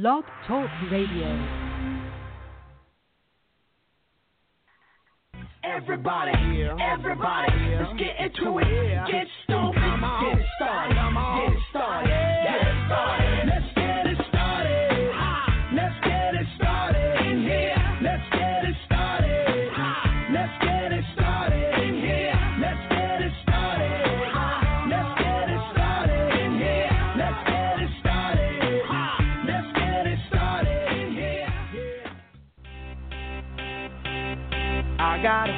Blog Talk Radio. Everybody, everybody, let's get into it. Get stoked, get it started, get it started, I got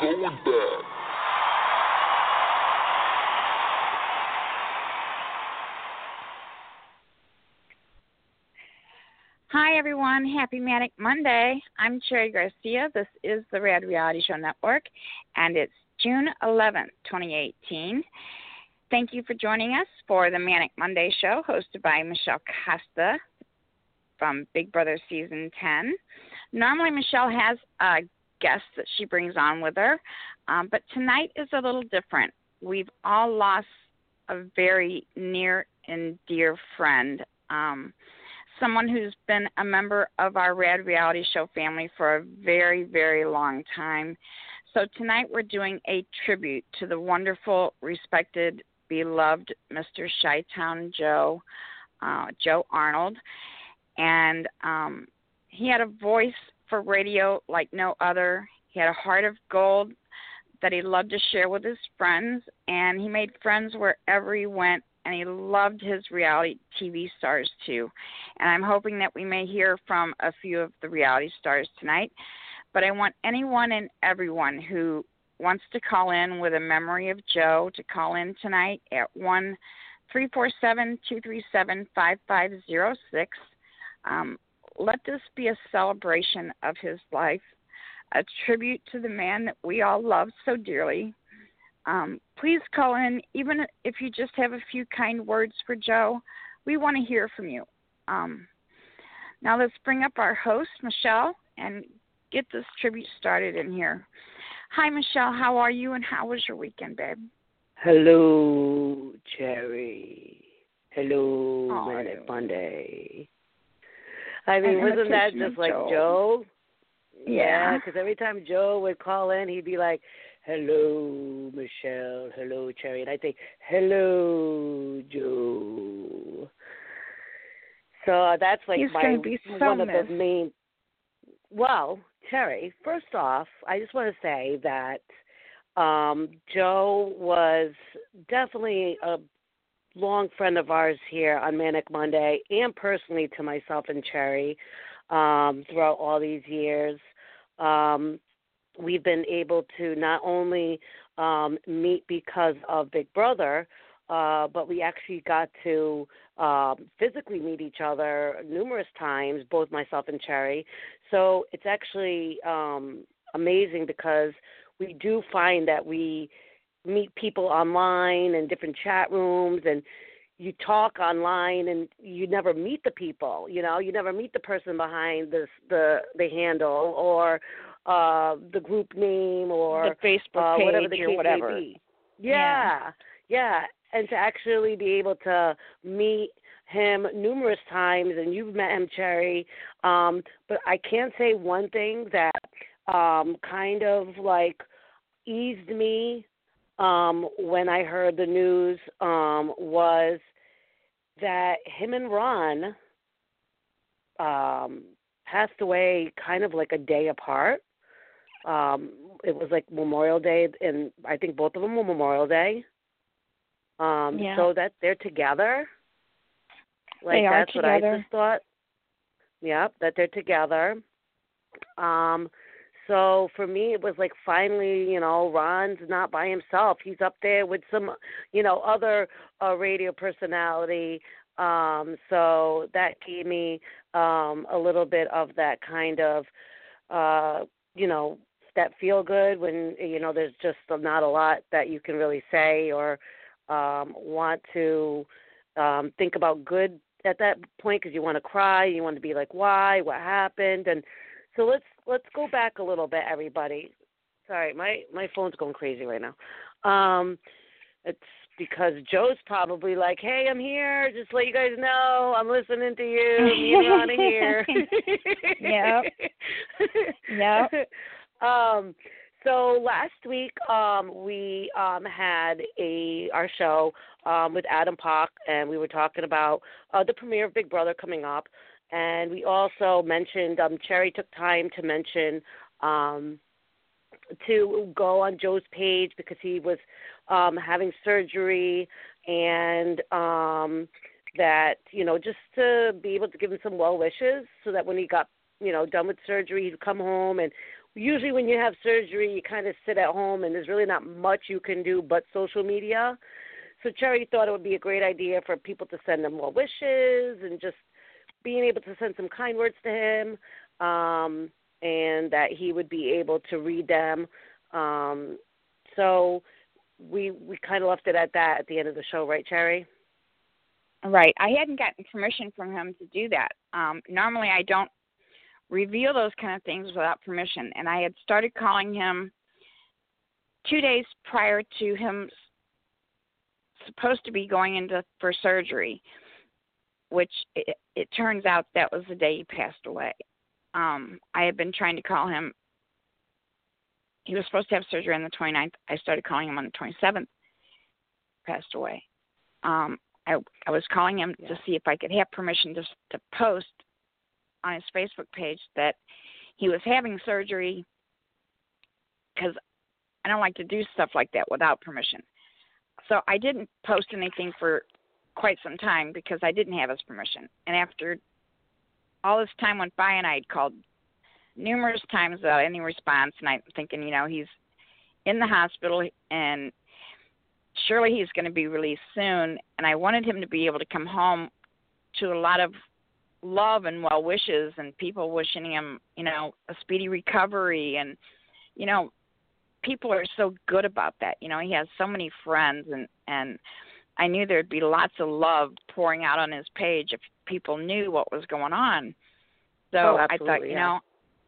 There's no going back. Hi, everyone. Happy Manic Monday. I'm Cherry Garcia. This is the Rad Reality Show Network, and it's June 11th, 2018. Thank you for joining us for the Manic Monday show hosted by Michelle Costa from Big Brother Season 10. Normally, Michelle has a guest that she brings on with her, um, but tonight is a little different. We've all lost a very near and dear friend. Um, someone who's been a member of our Rad Reality Show family for a very, very long time. So tonight we're doing a tribute to the wonderful, respected, beloved Mr. Chi-Town Joe, uh, Joe Arnold, and um, he had a voice for radio like no other. He had a heart of gold that he loved to share with his friends, and he made friends wherever he went and he loved his reality TV stars too. And I'm hoping that we may hear from a few of the reality stars tonight. But I want anyone and everyone who wants to call in with a memory of Joe to call in tonight at one three four seven two three seven five five zero six. Um, Let this be a celebration of his life, a tribute to the man that we all love so dearly. Um, please call in, even if you just have a few kind words for Joe. We want to hear from you. Um, now let's bring up our host, Michelle, and get this tribute started in here. Hi, Michelle. How are you, and how was your weekend, babe? Hello, Cherry. Hello, Oh, Manic hello. Monday. I mean, wasn't that just like Joe. Joe? Yeah. because every time Joe would call in, he'd be like, "Hello, Michelle. Hello, Cherry," and I think, "Hello, Joe." So that's like He's my gonna be so one of the main. Well, Terry, first off, I just want to say that um, Joe was definitely a long friend of ours here on Manic Monday, and personally to myself and Cherry um, throughout all these years. Um, we've been able to not only um, meet because of Big Brother, uh, but we actually got to um, physically meet each other numerous times, both myself and Cherry. So it's actually um, amazing because we do find that we meet people online and different chat rooms and you talk online and you never meet the people you know you never meet the person behind this the the handle or uh the group name or the Facebook uh, page whatever the or whatever. may be. Yeah, yeah, and to actually be able to meet him numerous times, and you've met him, Cherry. Um, but I can't say one thing that um, kind of like eased me um, when I heard the news um, was that him and Ron um, passed away kind of like a day apart. Um it was like memorial day and i think both of them were memorial day. Um Yeah. so that they're together. Like They are that's what i just thought. Yep that they're together. Um so for me it was like finally you know ron's not by himself. He's up there with some you know other uh radio personality. Um so that gave me um a little bit of that kind of uh you know that feel good when you know there's just not a lot that you can really say or um want to um think about good at that point because you want to cry you want to be like why? What happened? And so let's let's go back a little bit everybody sorry my my phone's going crazy right now um it's because Joe's probably like, "Hey, I'm here. Just to let you guys know, I'm listening to you. Me and Ron are here." Yep. Um, so last week um, we um, had a our show um, with Adam Poch, and we were talking about uh, the premiere of Big Brother coming up, and we also mentioned um, Cherry took time to mention um, to go on Joe's page because he was um, having surgery and um, that you know just to be able to give him some well wishes so that when he got you know done with surgery he'd come home. And usually when you have surgery you kind of sit at home and there's really not much you can do but social media. So cherry thought it would be a great idea for people to send him well wishes and just being able to send some kind words to him um and that he would be able to read them um so we we kind of left it at that at the end of the show right cherry Right. I hadn't gotten permission from him to do that. Um, normally, I don't reveal those kind of things without permission. And I had started calling him two days prior to him supposed to be going into for surgery, which it, it turns out that was the day he passed away. Um, I had been trying to call him. He was supposed to have surgery on the 29th. I started calling him on the 27th. Passed away. Um, I I was calling him Yeah. to see if I could have permission to to post on his Facebook page that he was having surgery because I don't like to do stuff like that without permission. So I didn't post anything for quite some time because I didn't have his permission. And after all this time went by and I had called numerous times without any response, and I'm thinking, you know, he's in the hospital and surely he's going to be released soon. And I wanted him to be able to come home to a lot of love and well wishes and people wishing him, you know, a speedy recovery and you know, people are so good about that. You know, he has so many friends and and I knew there'd be lots of love pouring out on his page if people knew what was going on. So Oh, I thought, you yeah. know,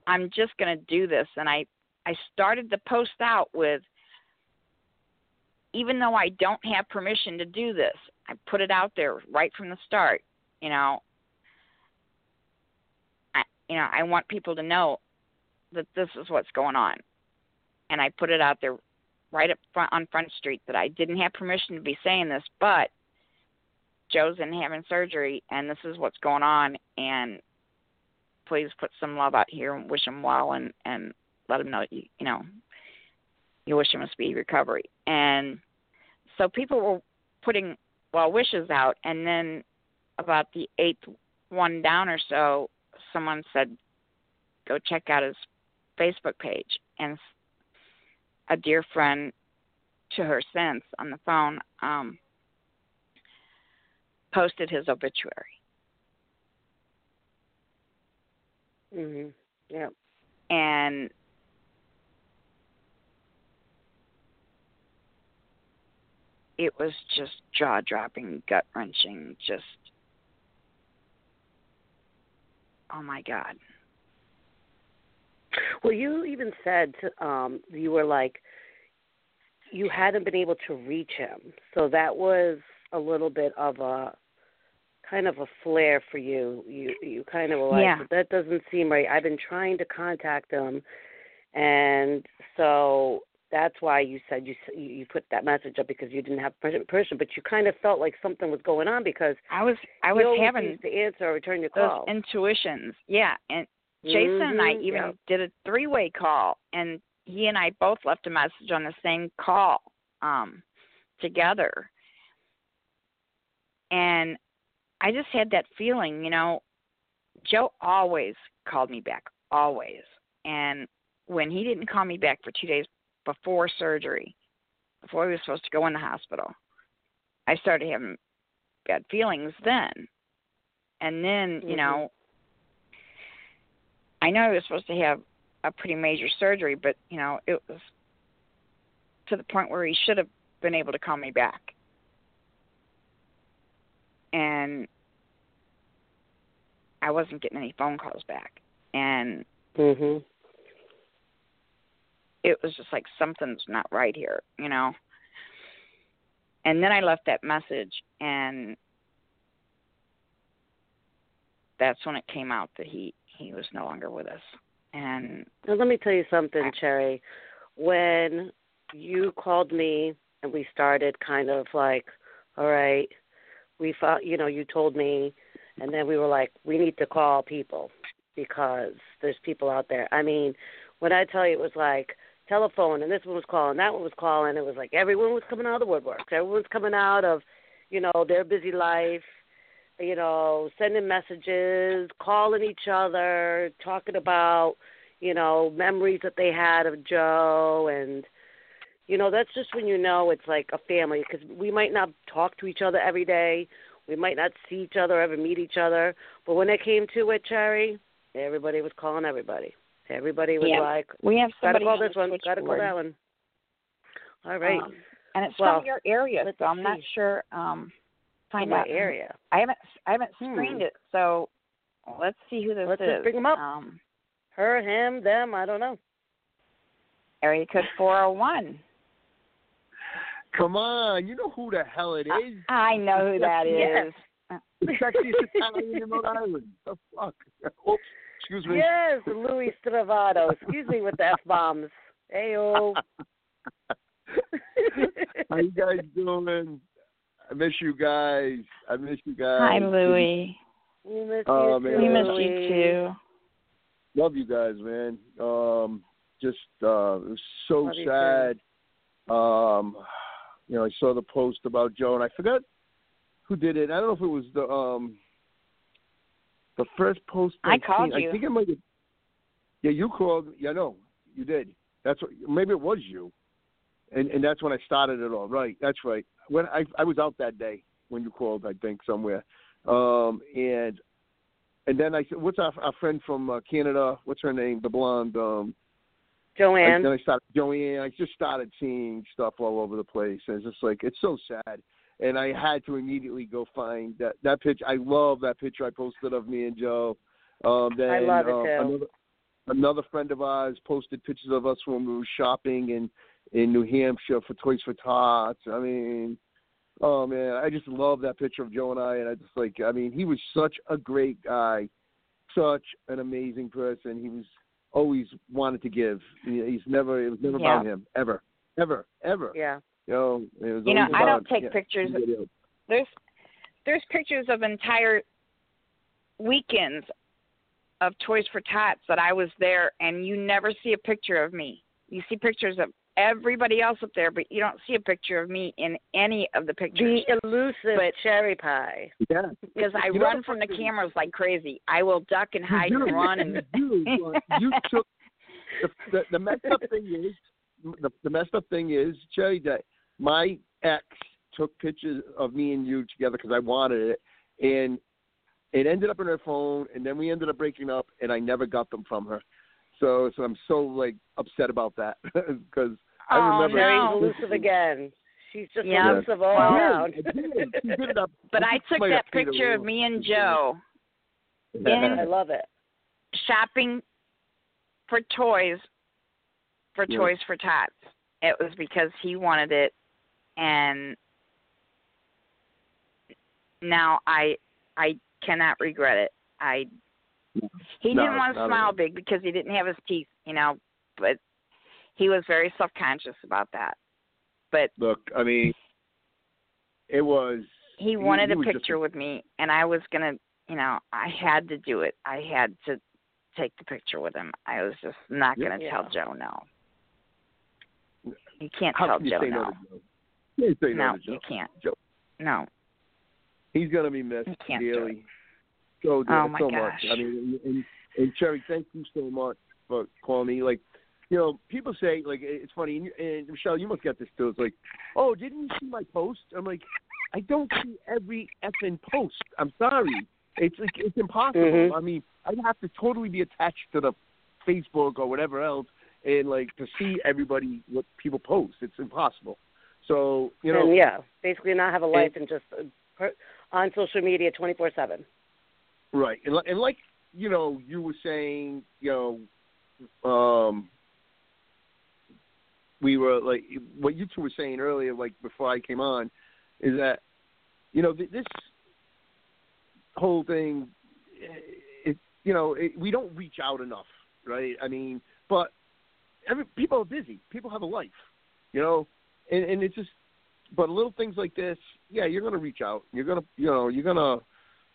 I'm just going to do this and I I started the post out with even though I don't have permission to do this, I put it out there right from the start, you know. I you know, I want people to know that this is what's going on. And I put it out there right up front on Front Street that I didn't have permission to be saying this, but Joe's in having surgery and this is what's going on and please put some love out here and wish him well and and let him know you you know you wish him a speedy recovery. And so people were putting well wishes out and then about the eighth one down or so someone said go check out his Facebook page and a dear friend to her since on the phone um posted his obituary Mhm. Yeah. and it was just jaw dropping, gut wrenching, just oh my god. Well, you even said um you were like you hadn't been able to reach him. So that was a little bit of a kind of a flare for you. You you kind of were like Yeah. that doesn't seem right. I've been trying to contact him and so that's why you said you s- you put that message up because you didn't have permission, but you kind of felt like something was going on because I was I was having to answer or return your those call. intuitions. Yeah, and Jason and I Mhm, even yep. did a three-way call, and he and I both left a message on the same call um, together. And I just had that feeling, you know. Joe always called me back, always. And when he didn't call me back for two days before surgery, before he was supposed to go in the hospital, I started having bad feelings then. And then, you Mhm. know, I know he was supposed to have a pretty major surgery, but you know, it was to the point where he should have been able to call me back. And I wasn't getting any phone calls back. And Mhm. it was just like something's not right here, you know. And then I left that message and that's when it came out that he he was no longer with us. And Now let me tell you something, Cherry. When you called me and we started kind of like, all right, we thought, you know, you told me, and then we were like, we need to call people because there's people out there. I mean, when I tell you it was like telephone, and this one was calling, that one was calling, it was like everyone was coming out of the woodworks. Everyone's coming out of, you know, their busy life you know, sending messages, calling each other, talking about, you know, memories that they had of Joe and you know, that's just when you know it's like a family because we might not talk to each other every day. We might not see each other, ever meet each other, but when it came to it, Cherry, everybody was calling everybody. Everybody was Yeah. like, we have somebody "Gotta call this one, gotta call that one." All right, Um, and it's Well, from your area, so I'm not sure. Um, find my out. area. I haven't I haven't Hmm. screened it, so let's see who this Let's is. just bring 'em up. Um, Her, him, them, I don't know. area code four hundred one. Come on, you know who the hell it is. I know who that Yes. is. The sexiest Italian in Rhode Island. The fuck? Oops, excuse me. Yes, Louis Stravato. Excuse me with the f bombs. Heyo. How you guys doing? I miss you guys. I miss you guys. Hi, Louie. we miss Oh, you man. We miss Louis. you too. Love you guys, man. Um, just uh, it was so Love you sad. Um, you know, I saw the post about Joe, and I forgot who did it. I don't know if it was the um the first post. I I'd called seen. you. I think it might have. Yeah, you called. Yeah, no, you did. That's what. Maybe it was you, and and that's when I started it all. Right. That's right. When I I was out that day when you called, I think somewhere, um, and and then I said, "What's our our friend from uh, Canada? What's her name? The blonde." Um, I, Joanne. then I started Joanne. I just started seeing stuff all over the place, and it's just like it's so sad. And I had to immediately go find that that picture. I love that picture I posted of me and Joe. Um, then I love it um, too. Another, another friend of ours posted pictures of us when we were shopping in in New Hampshire for Toys for Tots. I mean, oh man, I just love that picture of Joe and I. And I just like, I mean, he was such a great guy, such an amazing person. He was always wanted to give. He's never. It was never about him ever, ever, ever. Yeah. You know, it was You know, I don't take yeah, pictures. he. There's there's pictures of entire weekends of Toys for Tots that I was there, and you never see a picture of me. You see pictures of everybody else up there, but you don't see a picture of me in any of the pictures. The elusive But- cherry pie. Yeah. Because I You run from the cameras like crazy. I will duck and hide you and run and you, do, but you took the, the the messed up thing is the, the messed up thing is Cherry that my ex took pictures of me and you together because I wanted it, and it ended up in her phone, and then we ended up breaking up, and I never got them from her. So so I'm so like upset about that because I Oh, remember Cherry's no. elusive again. She's just Yeah. elusive all around. did, I did. She did it up- but I took that have paid her picture of me and Joe I love it. shopping for toys for Yeah. Toys for Tots. It was because he wanted it and now I I cannot regret it. I he No, didn't want to smile big because he didn't have his teeth, you know, but he was very self conscious about that. But Look, I mean, it was. he wanted he a was just picture with me and I was gonna you know, I had to do it. I had to take the picture with him. I was just not gonna Yeah. tell Joe no. You can't How tell can you Joe say no. no to Joe? You can't no, No, to Joe. you can't. Joe. No. He's gonna be missed You can't do dearly. So, Oh, my so gosh. much. I mean, and, and, and Cherry, thank you so much for calling me. Like, you know, people say like it's funny, and, and Michelle, you must get this too. It's like, oh, didn't you see my post? I'm like, I don't see every effing post. I'm sorry. It's like it's impossible. Mhm. I mean, I'd have to totally be attached to the Facebook or whatever else, and like to see everybody what people post. It's impossible. So you know, and yeah, basically not have a life and just uh, per- on social media 24/7. Right, and, and like you know, you were saying, you know, um, we were like what you two were saying earlier, like before I came on, is that you know th- this whole thing, eh, it you know it, we don't reach out enough, right? I mean, but every people are busy. People have a life, you know, and and it's just, but little things like this, yeah, you're gonna reach out. You're gonna, you know, you're gonna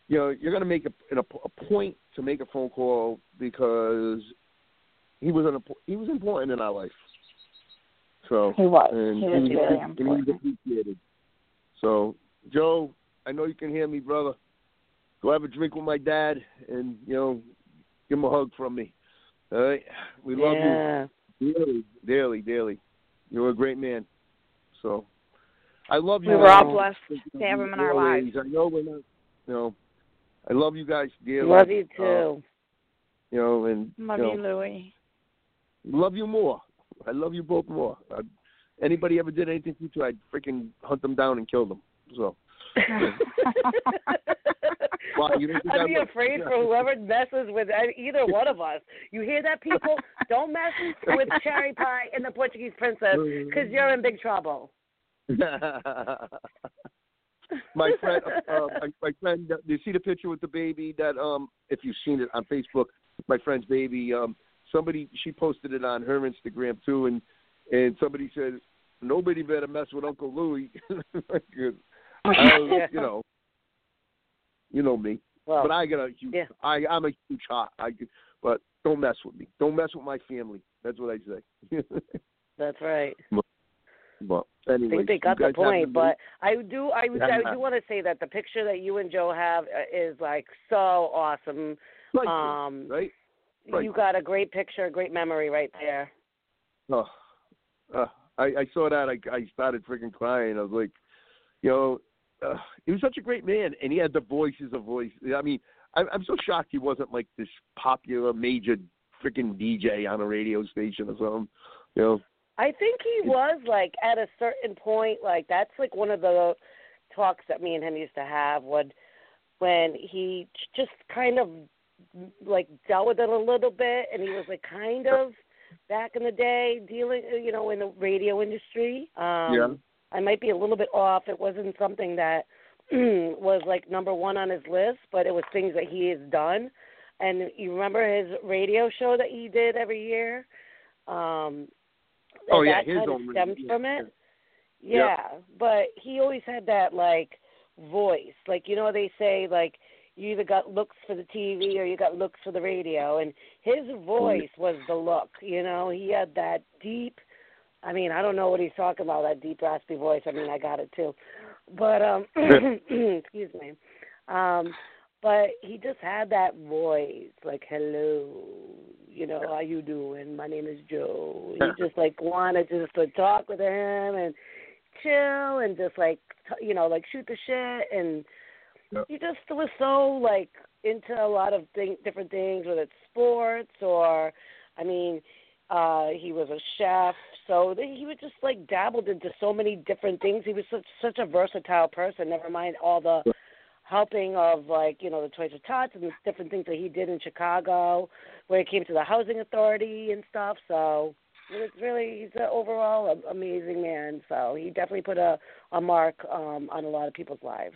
you know, you're going to make a, a point to make a phone call because he was an he was important in our life. So He was. and He was very and he was important. appreciated. So, Joe, I know you can hear me, brother. Go have a drink with my dad, and you know, give him a hug from me. All right, we love yeah. you dearly, dearly, dearly. You're a great man. So, I love you. We were all guys. blessed to have him in our lives. I know we're not, you know, I love you guys dearly. Love you too. Uh, you know, and Love you, you, know, Louie. love you more. I love you both more. I, anybody ever did anything to you, two, I'd freaking hunt them down and kill them. So, Why, you I'd be afraid for whoever messes with e- either one of us. You hear that, people? Don't mess with Cherry Pie and the Portuguese Princess because you're in big trouble. my friend, uh, my, my friend, uh, you see the picture with the baby that, um, if you've seen it on Facebook, my friend's baby, um, somebody she posted it on her Instagram too, and and somebody said nobody better mess with Uncle Louie. I you know, you know me, Well, but I got a huge, yeah. I I'm a huge hot. I, but don't mess with me. Don't mess with my family. That's what I say. that's right. but I anyway, think they got the point, but I do, I, would- I do want to say that the picture that you and Joe have uh, is like so awesome. Um, right? Right. you got a great picture, a great memory right there. Oh, uh, I, I saw that. I, I started freaking crying. I was like, you know, uh, he was such a great man, and he had the voices of voice. I mean, I, I'm so shocked he wasn't like this popular major freaking DJ on a radio station or something. You know, I think he was like at a certain point, like that's like one of the talks that me and him used to have when when he just kind of like dealt with it a little bit, and he was like kind of back in the day dealing, you know, in the radio industry. Um, Yeah. I might be a little bit off. It wasn't something that was like number one on his list, but it was things that he has done. And you remember his radio show that he did every year? Um, Oh, yeah, that his kind of own stemmed radio, from it. yeah. Yeah, but he always had that like voice. Like you know they say like you either got looks for the TV or you got looks for the radio and his voice was the look, you know. He had that deep I mean, I don't know what he's talking about, that deep raspy voice. I mean, I got it too. But um excuse me. Um but he just had that voice like hello you know how you doing my name is joe You just like wanted just to talk with him and chill and just like t- you know like shoot the shit and He just was so like into a lot of thing, different things whether it's sports or i mean uh he was a chef so th- he was just like dabbled into so many different things he was such such a versatile person never mind all the helping of like you know the Toys for Tots and the different things that he did in Chicago, where he came to the housing authority and stuff. So it's really he's an overall amazing man. So he definitely put a a mark um, on a lot of people's lives.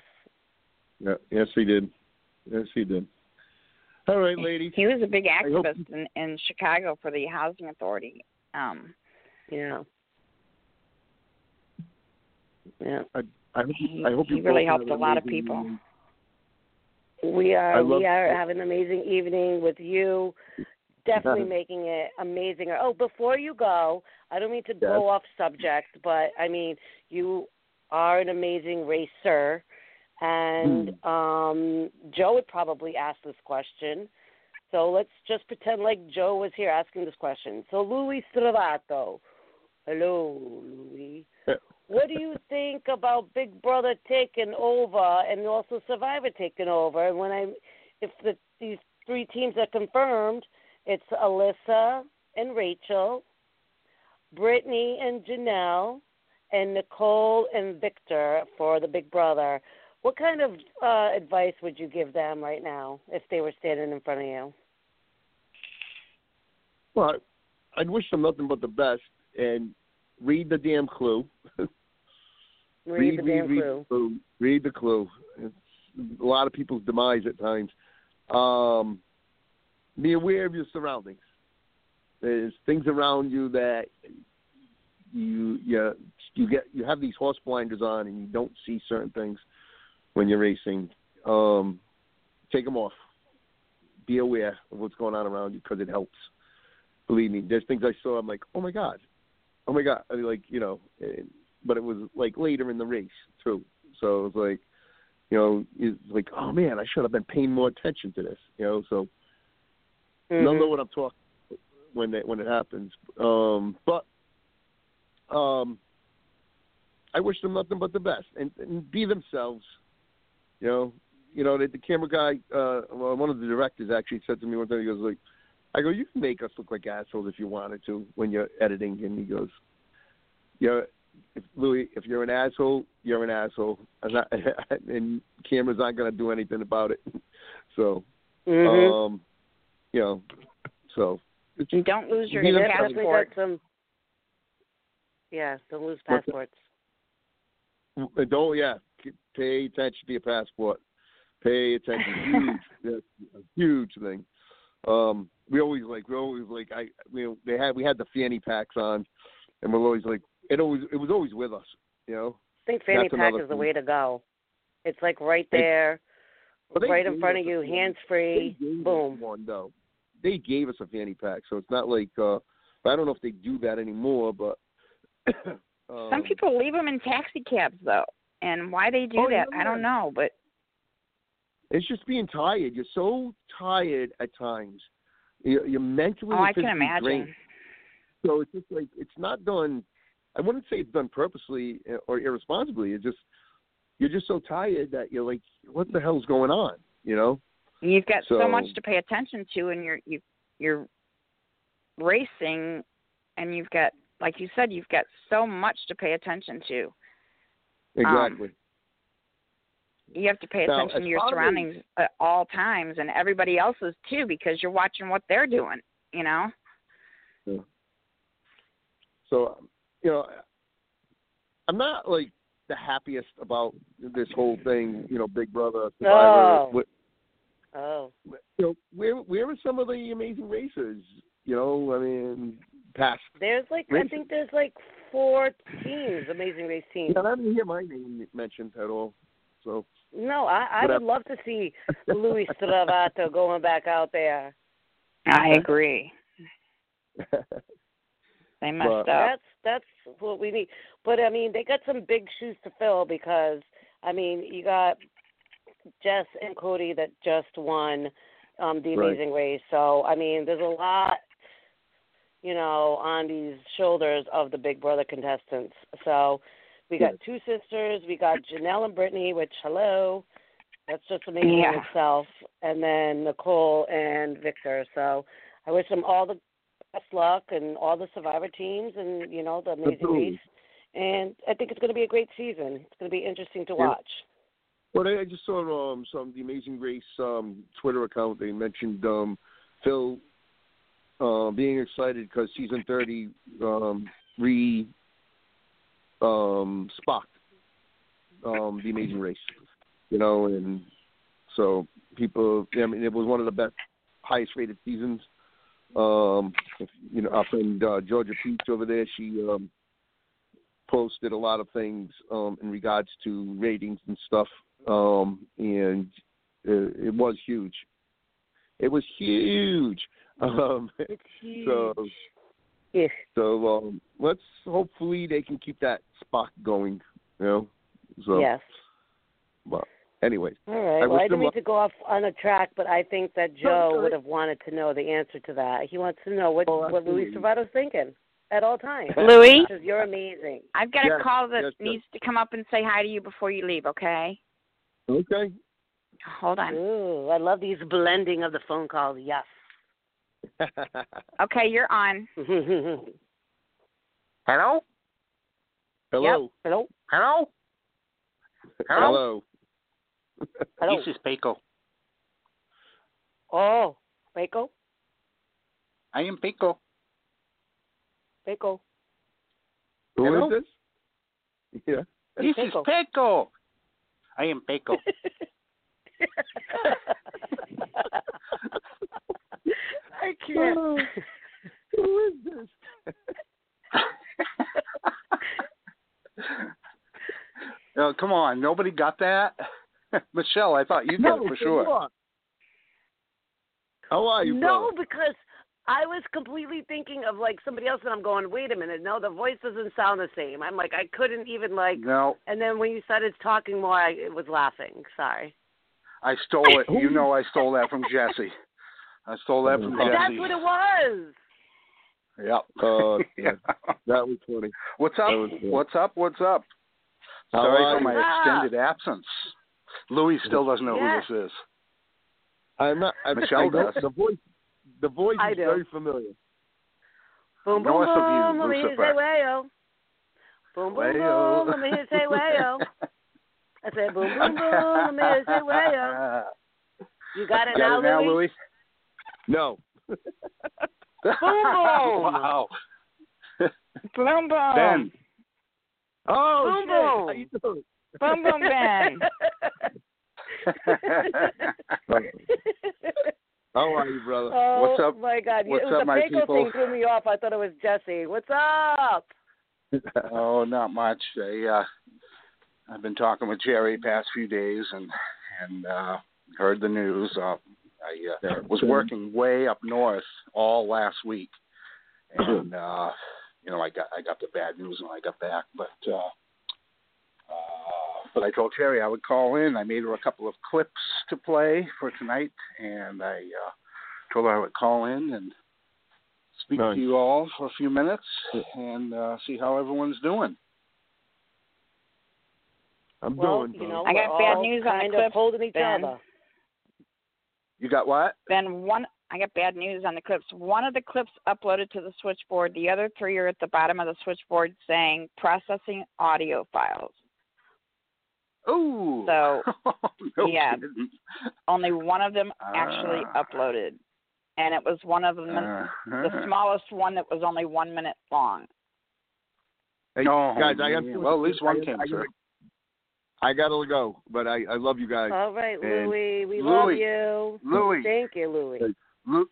Yeah, yes, he did. Yes, he did. All right, ladies. He was a big hope- activist in, in Chicago for the housing authority. Um, Yeah. Yeah. I hope, he, I hope he you really helped a lot of people. evening. We are love- we are having an amazing evening with you. Definitely making it amazing. Oh, before you go, I don't mean to go off subject, but I mean you are an amazing racer, and Hmm. um, Joe would probably ask this question. So let's just pretend like Joe was here asking this question. So Louis Stravato, hello, Louis. What do you think about Big Brother taking over and also Survivor taking over? And when I, if the, these three teams are confirmed, it's Elissa and Rachel, Brittany and Janelle, and Nicole and Victor for the Big Brother. What kind of uh, advice would you give them right now if they were standing in front of you? Well, I'd wish them nothing but the best and read the damn clue. Read, the damn read, clue. clue. Read the clue. It's a lot of people's demise at times. Um, be aware of your surroundings. There's things around you that you you you get you have these horse blinders on and you don't see certain things when you're racing. Um, take them off. Be aware of what's going on around you because it helps. Believe me, there's things I saw. I'm like, oh my god, oh my god. I mean, like you know, eh, but it was like later in the race too. So it was like, you know, it's like, oh man, I should have been paying more attention to this. You know, so Mhm. They'll know what I'm talking when they, when it happens. Um, but um, I wish them nothing but the best and, and be themselves. You know, you know the, the camera guy, uh, well, one of the directors actually said to me one time. He goes like, "I go, you can make us look like assholes if you wanted to when you're editing." And he goes, "Yeah." If Louis, if you're an asshole, you're an asshole, and, not, and cameras aren't going to do anything about it. So, Mhm. um, you know, so it's, and don't lose your Be They themselves. definitely passport. some. Yeah, don't lose passports. don't yeah, k- pay attention to your passport. Pay attention, huge, that's a huge thing. Um, we always like we always like I you know they had we had the fanny packs on, and we're always like it always it was always with us, you know. I think fanny That's pack another is the way to go. It's like right there, But they right in front of you, hands free. gave us Boom. one though. They gave us a fanny pack, so it's not like uh, I don't know if they do that anymore, but um, Some people leave them in taxi cabs though, and why they do Oh, that. I don't know. But It's just being tired. You're so tired at times You're, you're mentally Oh, I can imagine. drained. So it's just like it's not done. I wouldn't say it's done purposely uh, or irresponsibly. It's just you're just so tired that you're like, what the hell's going on? You know? You've got so, So- much to pay attention to, and you're you you're racing, and you've got like you said, you've got so much to pay attention to. Um, exactly. You have to pay Now, attention to your far as- surroundings at all times, and everybody else's too, because you're watching what they're doing. You know. So, you know, I'm not like the happiest about this whole thing. You know, Big Brother, Survivor. Oh. What- Oh. You know, where where are some of the amazing racers? You know, I mean, past. There's like I think there's like four teams, amazing race teams. I didn't hear my name mentioned at all. So, No, I I would love to see Luis Stravato going back out there. I agree. They messed But- up. That's that's what we need. But I mean, they got some big shoes to fill because I mean, you got Jess and Cody that just won um the Right. Amazing Race. So I mean, there's a lot, you know, on these shoulders of the Big Brother contestants. So we got two sisters. We got Janelle and Brittany, which hello, that's just amazing in itself. And then Nicole and Victor. So I wish them all the best luck and all the survivor teams and you know the amazing race. And I think it's going to be a great season. It's going to be interesting to Yeah. watch. I I just saw um, some the Amazing Race um, Twitter account. They mentioned um, Phil uh, being excited because season thirty um, re um, spocked um, the Amazing Race. You know, and so people. I mean, it was one of the best, highest rated seasons. Um, you know, our friend uh, Georgia Peach over there, she um, posted a lot of things um, in regards to ratings and stuff, um, and it, it was huge. It was huge. Um, It's huge. so Yeah. so um, let's hopefully they can keep that spot going. You know. So yes. but anyways, All right. I well, I didn't them mean luck. to go off on a track, but I think that Joe sorry. would have wanted to know the answer to that. He wants to know what Oh, what Luis. Servato's thinking at all times. Louis, Because you're amazing. I've got Yes, a call that yes, yes. needs to come up and say hi to you before you leave. Okay. okay. Hold on. Ooh, I love these blending of the phone calls. Yes. Okay, you're on. Hello? Hello. Hello. Hello? Hello. Hello. This is Peco. Oh, Peco. I am Peco. Peco. Who is Hello? this? Yeah. This is Peco. Peco. I am Peco. I can't. Who is this? oh, come on. Nobody got that? Michelle, I thought you got no, it for sure. what? How are you, no, brother? because I was completely thinking of like somebody else, and I'm going, wait a minute, no, the voice doesn't sound the same. I'm like, I couldn't even like. No, And then when you started talking more, I was laughing. Sorry. I stole it. You know I stole that from Jesse. I stole that from But Jesse. that's what it was. Yep. Oh, yeah. That was funny. What's up? That. What's up? What's up? How Sorry are for my What's up? extended absence. Louis still doesn't know Yes. who this is. I'm not. I'm, Michelle I know does. the voice. The voice I is do. very familiar. Boom, boom, North of you, boom. Let me hear you say wayo. Boom, boom, Wayo. boom. Let me hear you say wayo. I said boom, boom, boom. Let me hear you say wayo. You got it Got now, it now, Louis? Louis? No. boom. wow. Boom boom. Ben. Oh Boom, shit! boom. How you doing? Boom boom Ben. How are you, brother? oh What's up- Oh my God! what's it was up, the people? thing threw me off. I thought it was Jesse. What's up? oh, not much. I uh I've been talking with Jerry past few days and and uh heard the news. Uh, I uh, was working way up north all last week, and uh, you know I got I got the bad news when I got back. But uh, uh, but I told Terry I would call in. I made her a couple of clips to play for tonight, and I uh, told her I would call in and speak Nice. to you all for a few minutes and uh, see how everyone's doing. I'm Well, doing. you know, I got bad news on the kind clips, holding each Ben. other. You got what? Then one, I got bad news on the clips. One of the clips uploaded to the switchboard. The other three are at the bottom of the switchboard saying processing audio files. Ooh. So, no yeah. kidding. Only one of them actually Ah. uploaded, and it was one of them, Uh, the smallest one that was only one minute long. Hey, Oh, guys, I got Well, at least one I- came through. I gotta go, but I I love you guys. All right, And Louie, we love you. Louie. Thank you, Louie. Lu-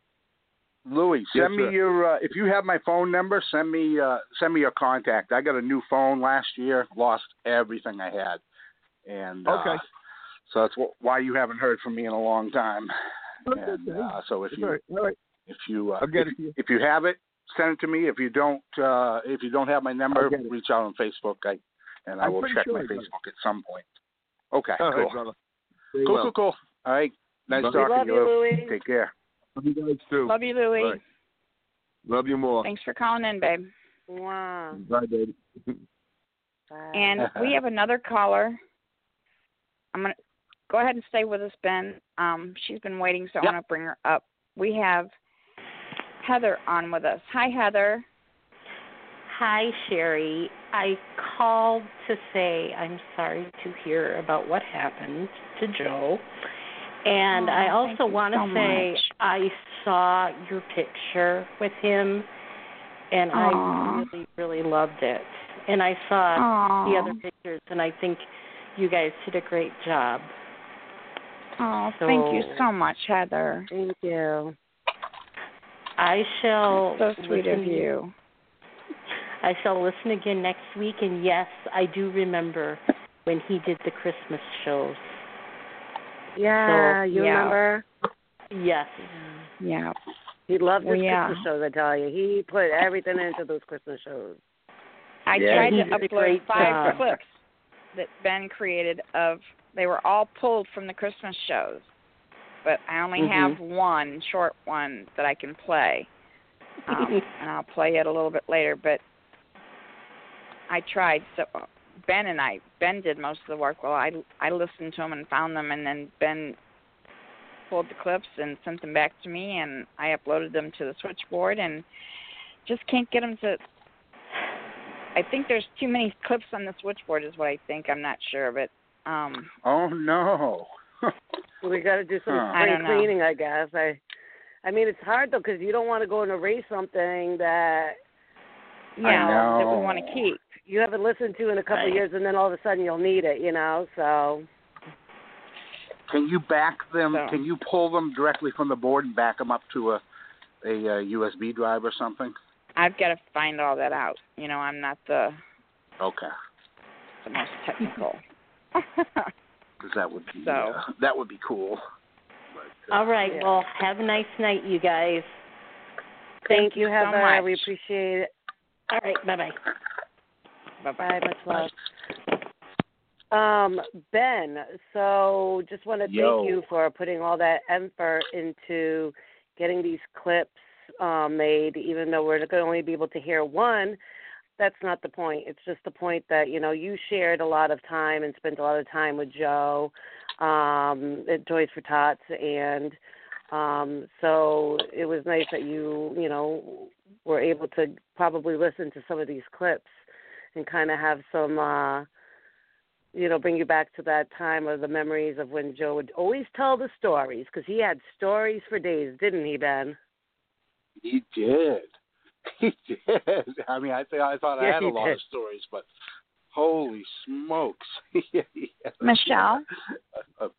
Louis, Yes, send me sir. your uh, if you have my phone number, send me uh, send me your contact. I got a new phone last year, lost everything I had, and uh, Okay. so that's wh- why you haven't heard from me in a long time. And uh, so if you all right. All right. if you uh, I'll get if, it you. if you have it, send it to me. If you don't uh, if you don't have my number, I'll get it. reach out on Facebook. I and I I'm will check sure my I got. Facebook at some point. Okay, All cool. right, brother. Cool, well. cool, cool. All right, nice Bye. We talking to you, Louie. Take care. Love you guys too. Love you, Louie. Bye. Love you more. Thanks for calling in, babe. Wow. Bye, baby. Bye. And we have another caller. I'm gonna go ahead and stay with us, Ben. Um, she's been waiting, so Yep. I want to bring her up. We have Heather on with us. Hi, Heather. Hi, Cherry. I called to say I'm sorry to hear about what happened to Joe. And Oh, I also want to so say much. I saw your picture with him and Aw. I really, really loved it. And I saw the Oh, other pictures and I think you guys did a great job. oh, thank you So- so much, Heather. Thank you. I shall So sweet of you. I shall listen again next week and yes, I do remember when he did the Christmas shows. Yeah, So, you yeah. remember? Yes. Yeah. He loved his Well, yeah. Christmas shows, I tell you. He put everything into those Christmas shows. I Yeah, tried to upload great five job. clips that Ben created of they were all pulled from the Christmas shows. But I only Mhm. have one short one that I can play. Um, and I'll play it a little bit later, but I tried so Ben and I Ben did most of the work. Well, I I listened to them and found them and then Ben pulled the clips and sent them back to me and I uploaded them to the switchboard and just can't get them to I think there's too many clips on the switchboard, is what I think. I'm not sure, but um, Oh no. We got to do some Huh. Spring don't cleaning, I guess. I, I mean, it's hard though because you don't want to go and erase something that yeah, that we want to keep. You haven't listened to in a couple Right. of years, and then all of a sudden you'll need it. You know, so Can you back them? So- Can you pull them directly from the board and back them up to a a, uh USB drive or something? I've got to find all that out. You know, I'm not the Okay, the most technical. because that would be So. uh, that would be cool. But, uh, All right. Yeah. Well, have a nice night, you guys. thank, you, you so Heather. much. We appreciate it. All right. Bye bye. Bye Bye, much love. Um, Ben, so just want to Yo. thank you for putting all that effort into getting these clips um, made, even though we're going to only be able to hear one. That's not the point. It's just the point that you know you shared a lot of time and spent a lot of time with Joe um, at Toys for Tots, and um, so it was nice that you you know were able to probably listen to some of these clips and kind of have some uh you know bring you back to that time of the memories of when Joe would always tell the stories because he had stories for days, didn't he, Ben? He did. He did. I mean, I think I thought I had a lot did. of stories, but holy smokes, He Michelle, a, a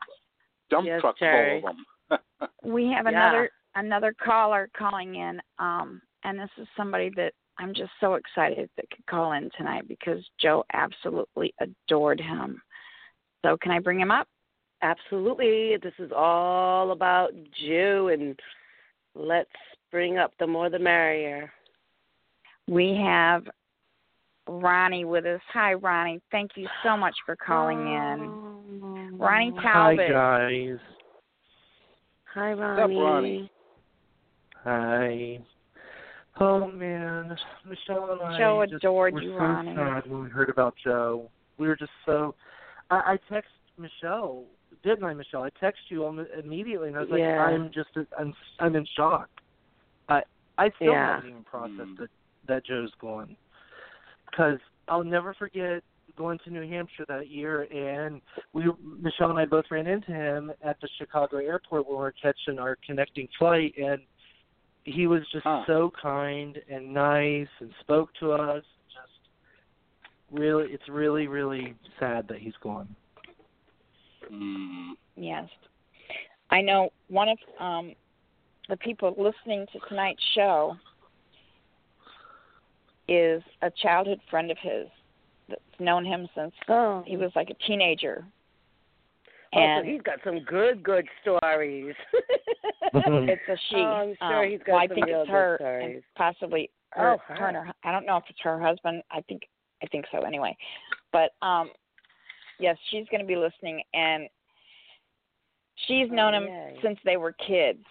dump Yes, truck Jerry. full of them. we have Yeah. another another caller calling in, um, and this is somebody that I'm just so excited that could call in tonight because Joe absolutely adored him. So can I bring him up? Absolutely. This is all about Joe, and let's bring up the more the merrier. We have Ronnie with us. Hi, Ronnie. Thank you so much for calling in. Oh. Ronnie Talbott. Hi guys. Hi, up, Ronnie. Ronnie? Hi. Oh man, Michelle and I Joe just adored were you, so Ronnie. sad when we heard about Joe. We were just so. I, I text Michelle, didn't I, Michelle? I text you immediately, and I was like, Yeah. I'm just, I'm, I'm in shock. I, I still Yeah. haven't even processed that that Joe's gone. Because I'll never forget going to New Hampshire that year, and we, Michelle and I both ran into him at the Chicago airport when we were catching our connecting flight, and he was just Huh. so kind and nice and spoke to us. Just really, it's really, really sad that he's gone. Mm. Yes. I know one of um the people listening to tonight's show is a childhood friend of his that's known him since Oh, he was like a teenager. Oh, And so he's got some good, good stories. it's a she. Oh, I'm sure um, he's got well, I some think real it's good her stories. and possibly her, Oh, her and her. her I don't know if it's her husband. I think I think so anyway. But um yes, she's going to be listening and she's known him yay. since they were kids.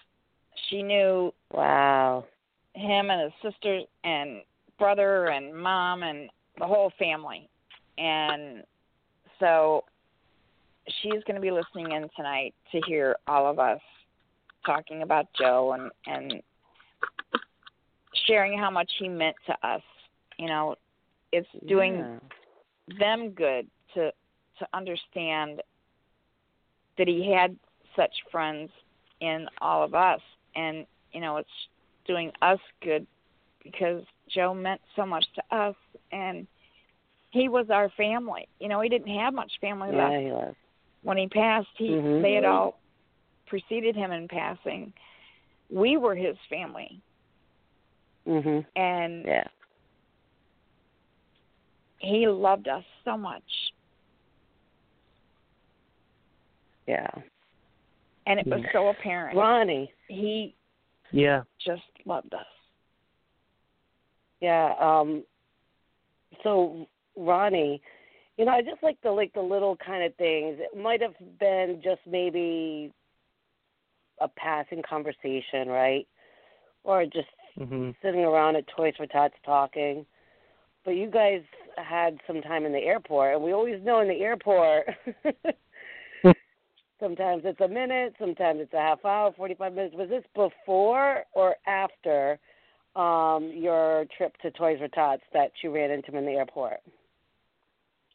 She knew wow. him and his sister and brother and mom and the whole family. And so she's going to be listening in tonight to hear all of us talking about Joe and and sharing how much he meant to us. You know, it's doing Yeah. them good to to understand that he had such friends in all of us and you know it's doing us good because Joe meant so much to us and he was our family. You know, he didn't have much family Yeah, left he was. When he passed. He Mhm. they had all preceded him in passing. We were his family Mhm. and Yeah. he loved us so much. Yeah. And it was Yeah. so apparent. Ronnie. He Yeah. just loved us. Yeah. Um. So Ronnie, you know, I just like the like the little kind of things. It might have been just maybe a passing conversation, right? Or just Mhm. sitting around at Toys for Tots talking. But you guys had some time in the airport, and we always know in the airport. sometimes it's a minute, sometimes it's a half hour, forty-five minutes. Was this before or after um your trip to Toys for Tots that you ran into him in the airport?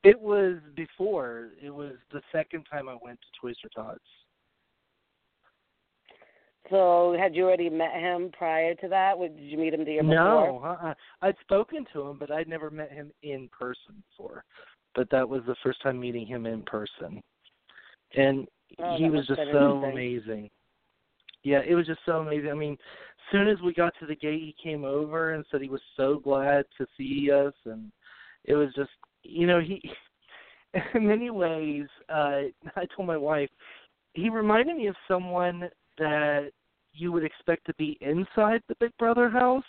It was before. It was the second time I went to Toys for Tots. So had you already met him prior to that? Did you meet him the year No, before? uh-uh. I'd spoken to him, but I'd never met him in person before. But that was the first time meeting him in person, and Oh, he was just so amazing. Yeah, it was just so amazing. I mean, as soon as we got to the gate, he came over and said he was so glad to see us, and it was just, you know, he. In many ways, uh, I told my wife, he reminded me of someone that you would expect to be inside the Big Brother house.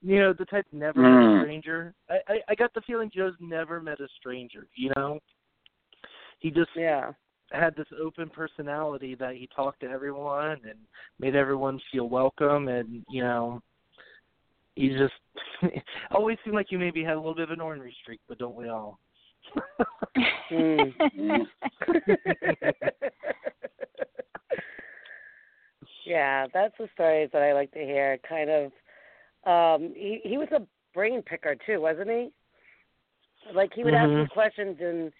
You know, the type never met Mm. a stranger. I, I I got the feeling Joe's never met a stranger. You know, he just Yeah. had this open personality that he talked to everyone and made everyone feel welcome and you know he just always seemed like you maybe had a little bit of an ornery streak but don't we all Mm. yeah, that's the stories that I like to hear. Kind of, um, he he was a brain picker too, wasn't he? Like he would ask you Mhm. questions, and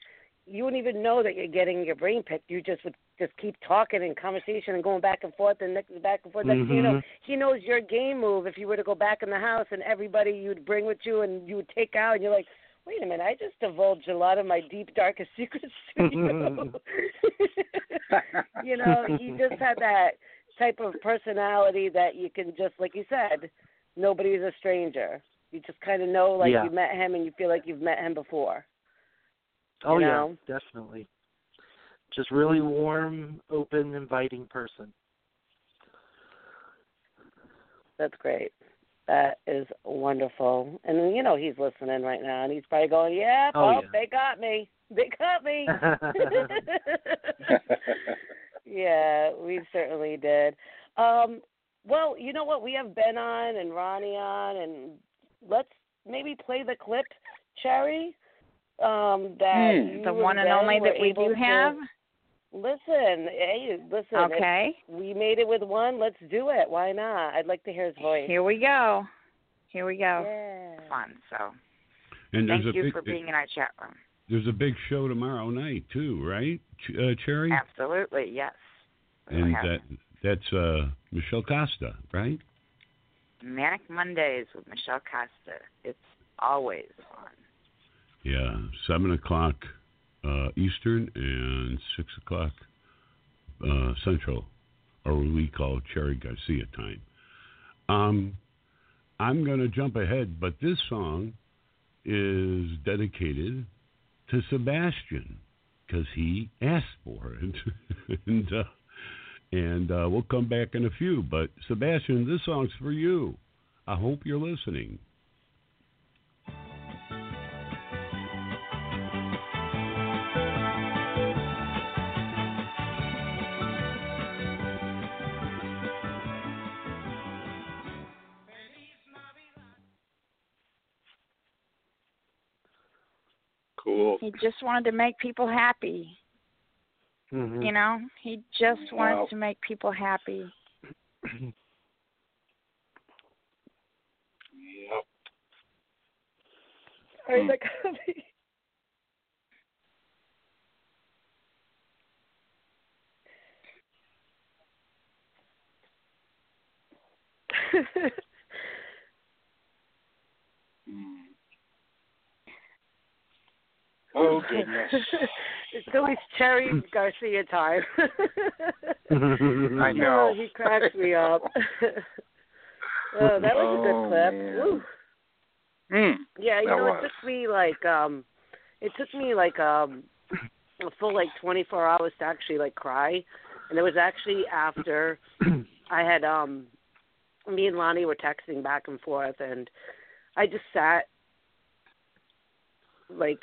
you wouldn't even know that you're getting your brain picked. You just would just keep talking and conversation and going back and forth and next back and forth. Next thing you know, Mhm. he knows your game move. If you were to go back in the house and everybody you'd bring with you and you would take out, and you're like, wait a minute, I just divulged a lot of my deep, darkest secrets to you. you know, he just had that type of personality that you can just, like you said, nobody's a stranger. You just kind of know, like Yeah. you met him, and you feel like you've met him before. Oh yeah know? definitely just really warm open inviting person That's great. That is wonderful. And you know he's listening right now, and he's probably going, "Yeah, Oh, oh, yeah. they got me. They got me." yeah, we certainly did. Um, Well, you know what? We have Ben on and Ronnie on, and let's maybe play the clip, Cherry. Um, that you the one and Ben only that we do have. Listen, hey, listen. Okay. we made it with one. Let's do it. Why not? I'd like to hear his voice. Here we go. Here we go. Yeah. Fun. So And thank you big, for being in our chat room. There's a big show tomorrow night too, right, Ch- uh, Cherry? Absolutely, yes. We'll And have that that's uh, Michelle Costa, right? Manic Mondays with Michelle Costa. It's always fun. Yeah, seven o'clock uh, Eastern and six o'clock uh, Central, or what we call Cherry Garcia time. Um, I'm going to jump ahead, but this song is dedicated to Sebastian because he asked for it, and uh, and uh, we'll come back in a few. But Sebastian, this song's for you. I hope you're listening. He just wanted to make people happy. Mhm. You know, he just wanted Wow. to make people happy. Yep. Sorry, that gotta be. Oh goodness. it's always Cherry Garcia time. I know. Oh, he cracks me up. oh, that was a good Oh, clip. Mm. Yeah, you know, was. it took me like um it took me like um a full like twenty four hours to actually like cry. And it was actually after I had um me and Lonnie were texting back and forth and I just sat like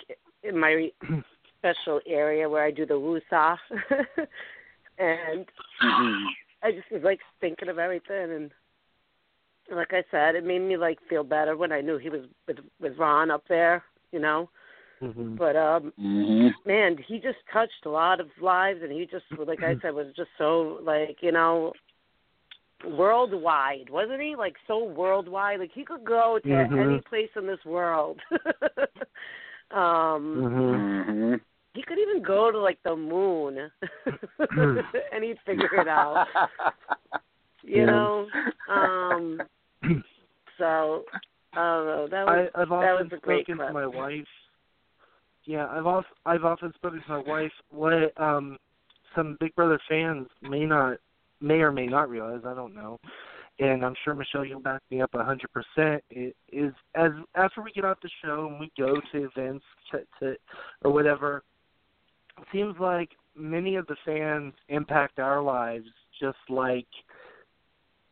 my special area where I do the woosah and Mhm. I just was like thinking of everything and like I said, it made me like feel better when I knew he was with with Ron up there, you know. Mhm. But um Mhm. man, he just touched a lot of lives and he just like I said was just so like, you know, worldwide, wasn't he? Like so worldwide. Like he could go to Mhm. any place in this world. um Mhm. Mhm. he could even go to like the moon and he'd figure it out. You Yeah. know? Um so I don't know. That was I, I've that often was a great spoken clip. to my wife. Yeah, I've also I've often spoken to my wife what um some Big Brother fans may not may or may not realize. I don't know, and I'm sure Michelle you'll back me up a hundred percent. It is as after we get off the show and we go to events to, to or whatever. It seems like many of the fans impact our lives just like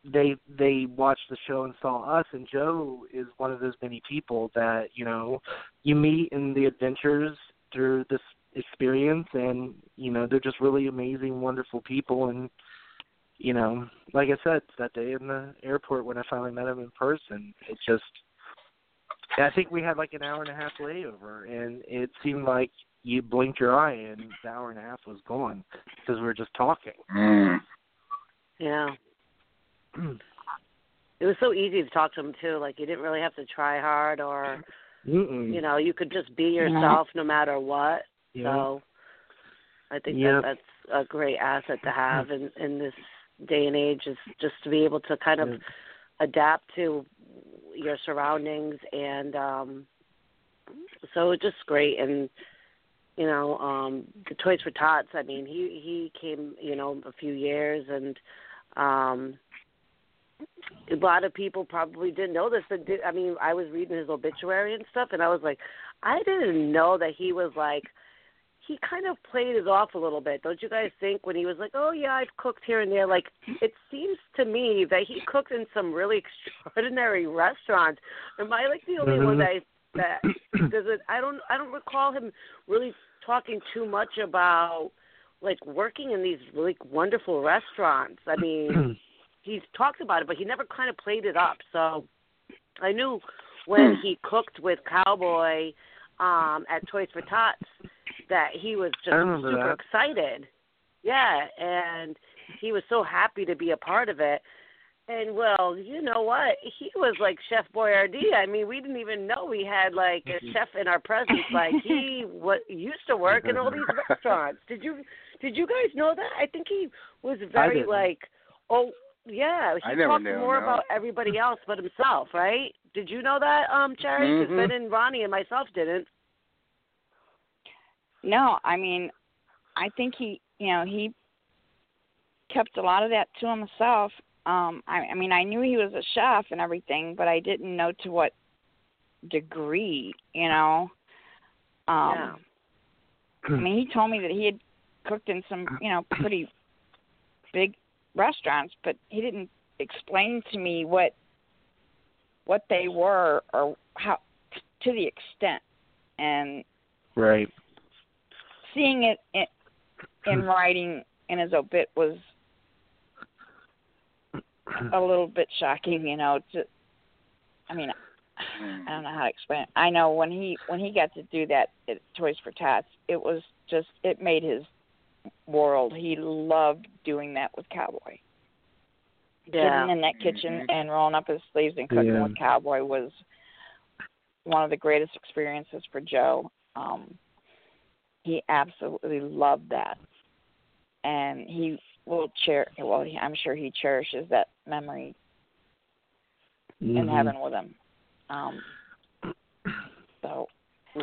they they watched the show and saw us and Joe is one of those many people that you know you meet in the adventures through this experience and you know they're just really amazing wonderful people and you know like I said that day in the airport when I finally met him in person it just I think we had like an hour and a half layover and it seemed like you blinked your eye and the hour and a half was gone because we were just talking Mm. Yeah. It was so easy to talk to him too. Like you didn't really have to try hard or Mm-mm. you know, you could just be yourself no matter what. Yeah. So I think Yep. that that's a great asset to have in in this day and age is just to be able to kind of Yep. adapt to your surroundings and um so it's just great and you know um the toys for tots i mean he he came you know a few years and um a lot of people probably didn't know this but did, i mean i was reading his obituary and stuff and i was like i didn't know that he was like he kind of played it off a little bit don't you guys think when he was like oh yeah i've cooked here and there like it seems to me that he cooked in some really extraordinary restaurants am i like the only one Mhm. that that does it i don't i don't recall him really talking too much about like working in these really wonderful restaurants i mean he's talked about it, but he never kind of played it up. So I knew when he cooked with Cowboy um at Toys for Tots that he was just super that. excited. Yeah, and he was so happy to be a part of it. And well, you know what? He was like Chef Boyardee. I mean, we didn't even know we had like a chef in our presence. Like he what used to work in all these restaurants. Did you did you guys know that? I think he was very like oh yeah, he talked knew, more no. about everybody else but himself, right? Did you know that, um, Cherry? Because Mhm. Ben and Ronnie and myself didn't. No, I mean, I think he, you know, he kept a lot of that to himself. Um, I, I mean, I knew he was a chef and everything, but I didn't know to what degree, you know. Um, Yeah. I mean, he told me that he had cooked in some, you know, pretty big restaurants, but he didn't explain to me what what they were or how to the extent. And Right. Seeing it in, in hmm. writing in his obit was a little bit shocking, you know. To, I mean, hmm. I don't know how to explain it. I know when he when he got to do that at Toys for Tots, it was just it made his world. He loved doing that with Cowboy. Yeah. Getting in that kitchen mm-hmm. and rolling up his sleeves and cooking Yeah. with Cowboy was one of the greatest experiences for Joe. Um, he absolutely loved that, and he will cher. Well, he, I'm sure he cherishes that memory in Mhm. heaven with him. Um, so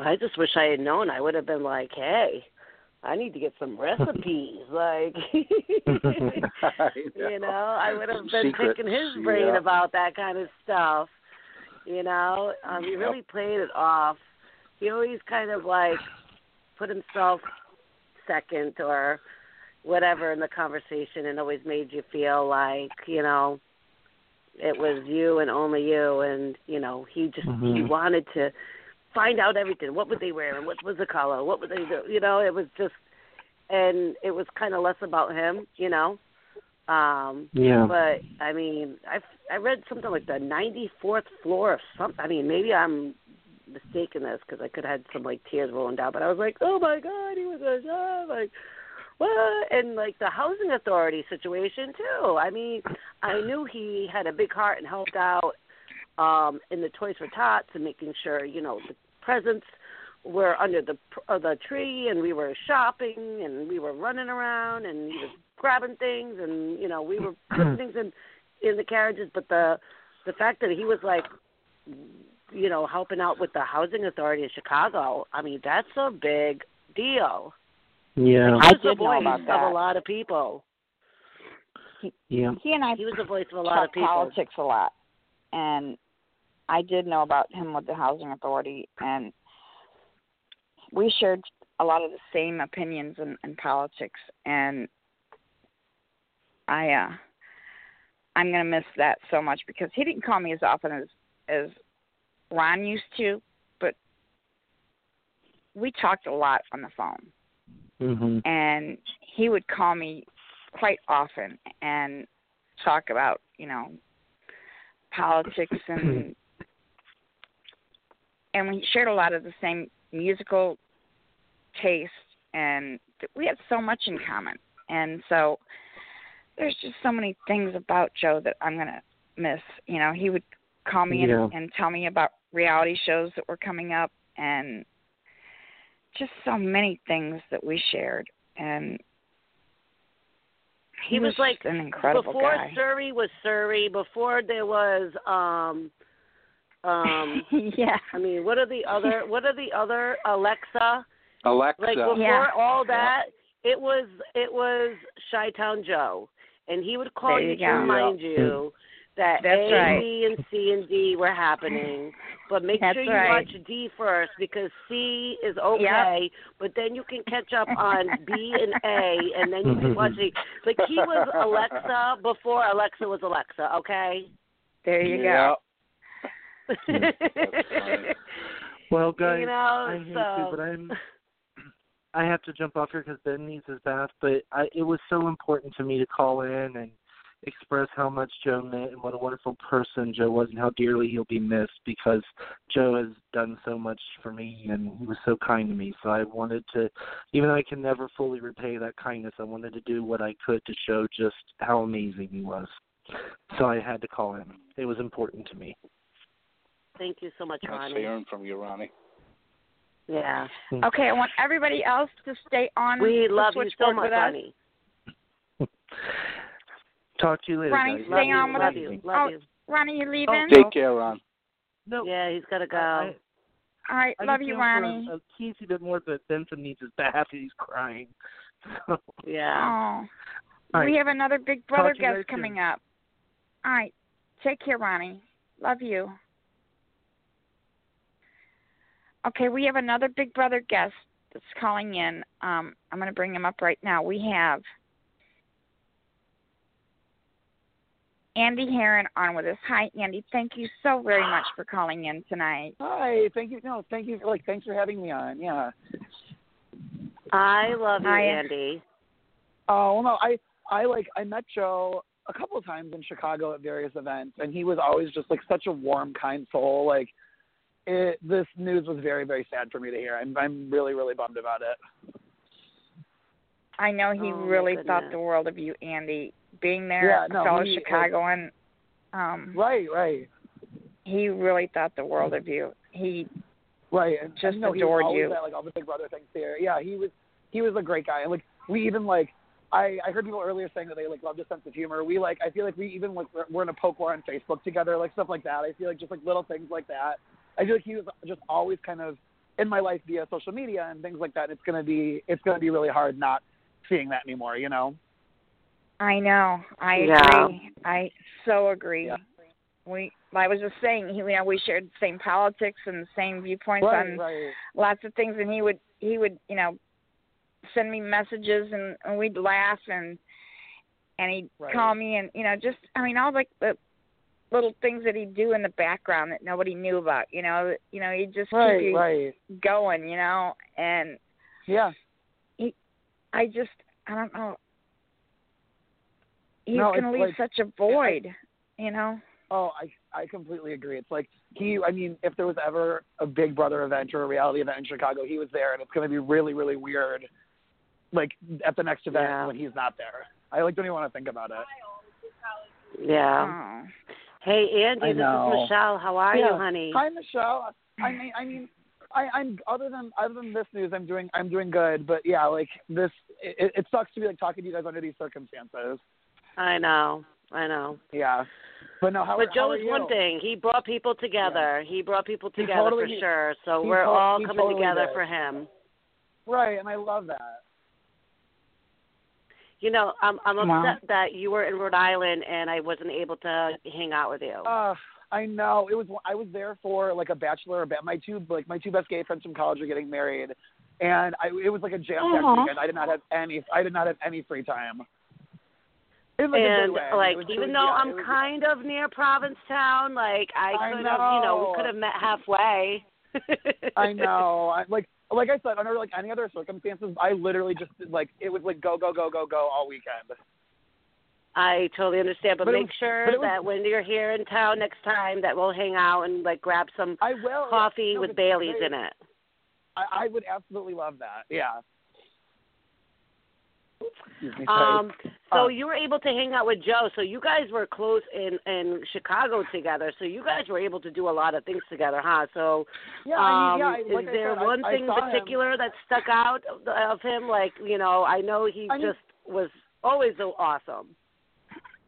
I just wish I had known. I would have been like, hey, I need to get some recipes. like, you know, I would have Some been secrets, picking his brain yeah. about that kind of stuff. You know, um, he really played it off. He always kind of like put himself second or whatever in the conversation, and always made you feel like you know it was you and only you, and you know he just he Mhm. wanted to find out everything. What would they wear? And what was the color? What would they do? You know, it was just, and it was kind of less about him. You know, um, Yeah. but I mean, I I read something like the 94th floor of something. I mean, maybe I'm mistaken this because I could have had some like tears rolling down, but I was like, oh my god, he was a chef, like what? And like the housing authority situation too. I mean, I knew he had a big heart and helped out um in the Toys for Tots and making sure you know the presents were under the uh, the tree and we were shopping and we were running around and he was grabbing things and you know we were putting things in in the carriages but the the fact that he was like you know helping out with the housing authority in Chicago. I mean that's a big deal. Yeah. I he was the did know voice about of a lot of people. Yeah. he and I he was the voice of a lot of people. politics a lot, and I did know about him with the housing authority, and we shared a lot of the same opinions in, in politics, and I uh I'm gonna miss that so much because he didn't call me as often as as Ron used to, but we talked a lot on the phone Mhm. and he would call me quite often and talk about you know politics and and we shared a lot of the same musical taste and we had so much in common and so there's just so many things about Joe that I'm gonna miss. You know, he would call me Yeah. and, and tell me about reality shows that were coming up and just so many things that we shared and He was like an incredible before guy. Siri was Siri, before there was um um yeah. I mean, what are the other what are the other Alexa? Alexa. Like before Yeah. all that, it was it was Chi Town Joe. And he would call There you you to go. remind you that That's A, right. B, and C and D were happening. But make That's sure you right. watch D first because C is okay, but then you can catch up on B and A, and then you can watch the. Like he was Alexa before Alexa was Alexa. Okay. There you go. Well, guys, you know, I hate so to, but I'm. I have to jump off here because Ben needs his bath. But I, it was so important to me to call in and express how much Joe meant and what a wonderful person Joe was and how dearly he'll be missed because Joe has done so much for me and he was so kind to me. So I wanted to, even though I can never fully repay that kindness, I wanted to do what I could to show just how amazing he was. So I had to call him. It was important to me. Thank you so much, Nice Ronnie. hearing from you, Ronnie. Yeah. Mm-hmm. Okay, I want everybody else to stay on. We the love you so switchboard much, with us. Ronnie. Talk to you later. Ronnie, guys. stay on with love us. you. Oh, Love you. Ronnie, you leaving? Take care, Ron. No, Yeah, he's got to go. I, All right, I love you, feel for Ronnie. A, a teensy bit more, but Benson needs his bath. He's crying. So, yeah. Oh, all right. we have another Big Brother Talk to you later, guest too. coming up. All right, take care, Ronnie. Love you. Okay, we have another Big Brother guest that's calling in. Um, I'm going to bring him up right now. We have Andy Herren on with us. Hi, Andy. Thank you so very much for calling in tonight. Hi, thank you. No, thank you. Like, thanks for having me on. Yeah. I love you, Hi. Andy. Oh well, no, I I like I met Joe a couple of times in Chicago at various events, and he was always just like such a warm, kind soul. Like, it, this news was very, very sad for me to hear. I'm I'm really, really bummed about it. I know he Oh, really thought the world of you, Andy. Being there, Yeah, no, fellow he, Chicagoan, um, Right, right, he really thought the world of you. He right. And, Just and, you know, adored you. At, like all the Big Brother things there. Yeah, he was he was a great guy. And like we even like I I heard people earlier saying that they like loved his sense of humor. We like I feel like we even like we're, we're in a poke war on Facebook together, like stuff like that. I feel like just like little things like that. I feel like he was just always kind of in my life via social media and things like that. It's gonna be it's gonna be really hard not seeing that anymore. You know. I know. I Yeah. agree. I so agree. Yeah. We I was just saying, he, you know, we shared the same politics and the same viewpoints Right, on right. lots of things, and he would he would you know send me messages and, and we'd laugh and and he'd Right. call me and you know just I mean all like the little things that he'd do in the background that nobody knew about. You know, you know he'd just Right, keep you right. going. You know, and Yeah. he I just I don't know. He's No, gonna leave like- such a void. You know. Oh, I I completely agree. It's like he. I mean, if there was ever a Big Brother event or a reality event in Chicago, he was there, and it's going to be really, really weird. Like at the next event Yeah. when he's not there. I like don't even want to think about it. Yeah. Oh. Hey, Andy, I this is. Michelle. How are Yeah. you, honey? Hi, Michelle. I mean, I mean, I, I'm other than other than this news, I'm doing I'm doing good. But yeah, like this, it, it sucks to be like talking to you guys under these circumstances. I know. I know. Yeah. But no, how, but how Joe are is one thing. He brought people together. He brought people together totally- for sure. So we're to- all coming totally together did. for him. Right, and I love that. You know, I'm I'm upset that you were in Rhode Island and I wasn't able to hang out with you. Uh, I know it was. I was there for like a bachelor. Ba- my two like my two best gay friends from college are getting married, and I it was like a jam packed Aw. weekend. I did not have any. I did not have any free time. And like It was- it even though yeah, I'm kind of near Provincetown, like I could have, you know, we could have met halfway. I know. I, like like I said, under like any other circumstances, I literally just like it was like go go go go go all weekend. I totally understand, but, But make was- sure but was- that when you're here in town next time, that we'll hang out and like grab some I will yeah. coffee No, with Bailey's great. in it. I, I would absolutely love that. Yeah. Um, so Uh, you were able to hang out with Joe. So you guys were close in in Chicago together. So you guys were able to do a lot of things together, huh? So, Yeah, I mean, yeah, um, like is I there said, one I thing in saw him. particular that stuck out of, of him? Like, you know, I know he I mean- just was always so awesome.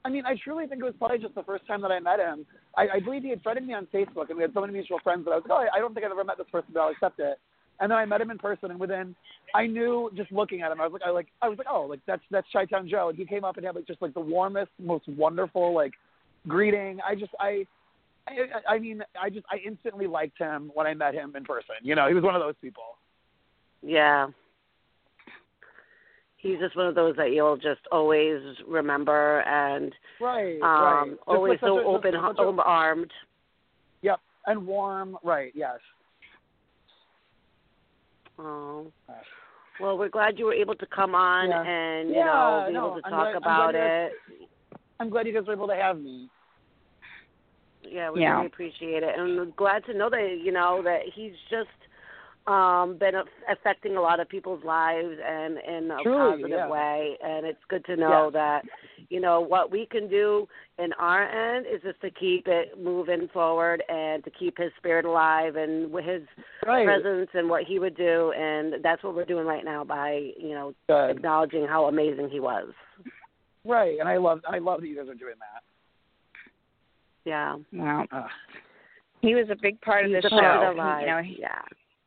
I mean, I truly think it was probably just the first time that I met him. I, I believe he had friended me on Facebook, and we had so many mutual friends that I was like, oh, I don't think I've ever met this person, but I'll accept it. And then I met him in person, and within, I knew just looking at him, I was like, I like, I was like, oh, like that's that's Chi Town Joe, and he came up and had like just like the warmest, most wonderful like greeting. I just, I, I, I mean, I just, I instantly liked him when I met him in person. You know, he was one of those people. Yeah. He's just one of those that you'll just always remember and Right, um right. Just always so a- open such armed. Yep, and warm. Right. Yes. Oh. Well, we're glad you were able to come on Yeah. and you Yeah, know be no, able to I'm talk glad- I'm about glad it. I'm glad you guys were able to have me. Yeah, we Yeah. really appreciate it, and we're glad to know that you know that he's just um been a- affecting a lot of people's lives and in a Truly, positive yeah. way. And it's good to know Yeah. that you know what we can do in our end is just to keep it moving forward and to keep his spirit alive and with his Right. presence and what he would do. And that's what we're doing right now by you know Good. acknowledging how amazing he was. Right, and I love I love that you guys are doing that. Yeah. Well, Ugh. he was a big part of He's the a part of show. their you know, he, yeah.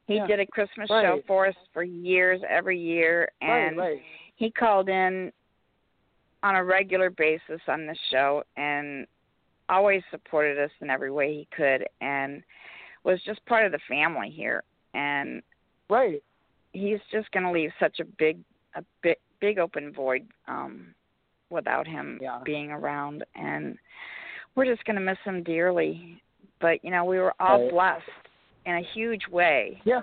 he Yeah. did a Christmas show for us for years, every year, and right, right. he called in on a regular basis on the show and always supported us in every way he could and was just part of the family here and Right. he's just going to leave such a big a big big open void um without him Yeah. being around and we're just going to miss him dearly but you know we were all Right. blessed in a huge way Yeah.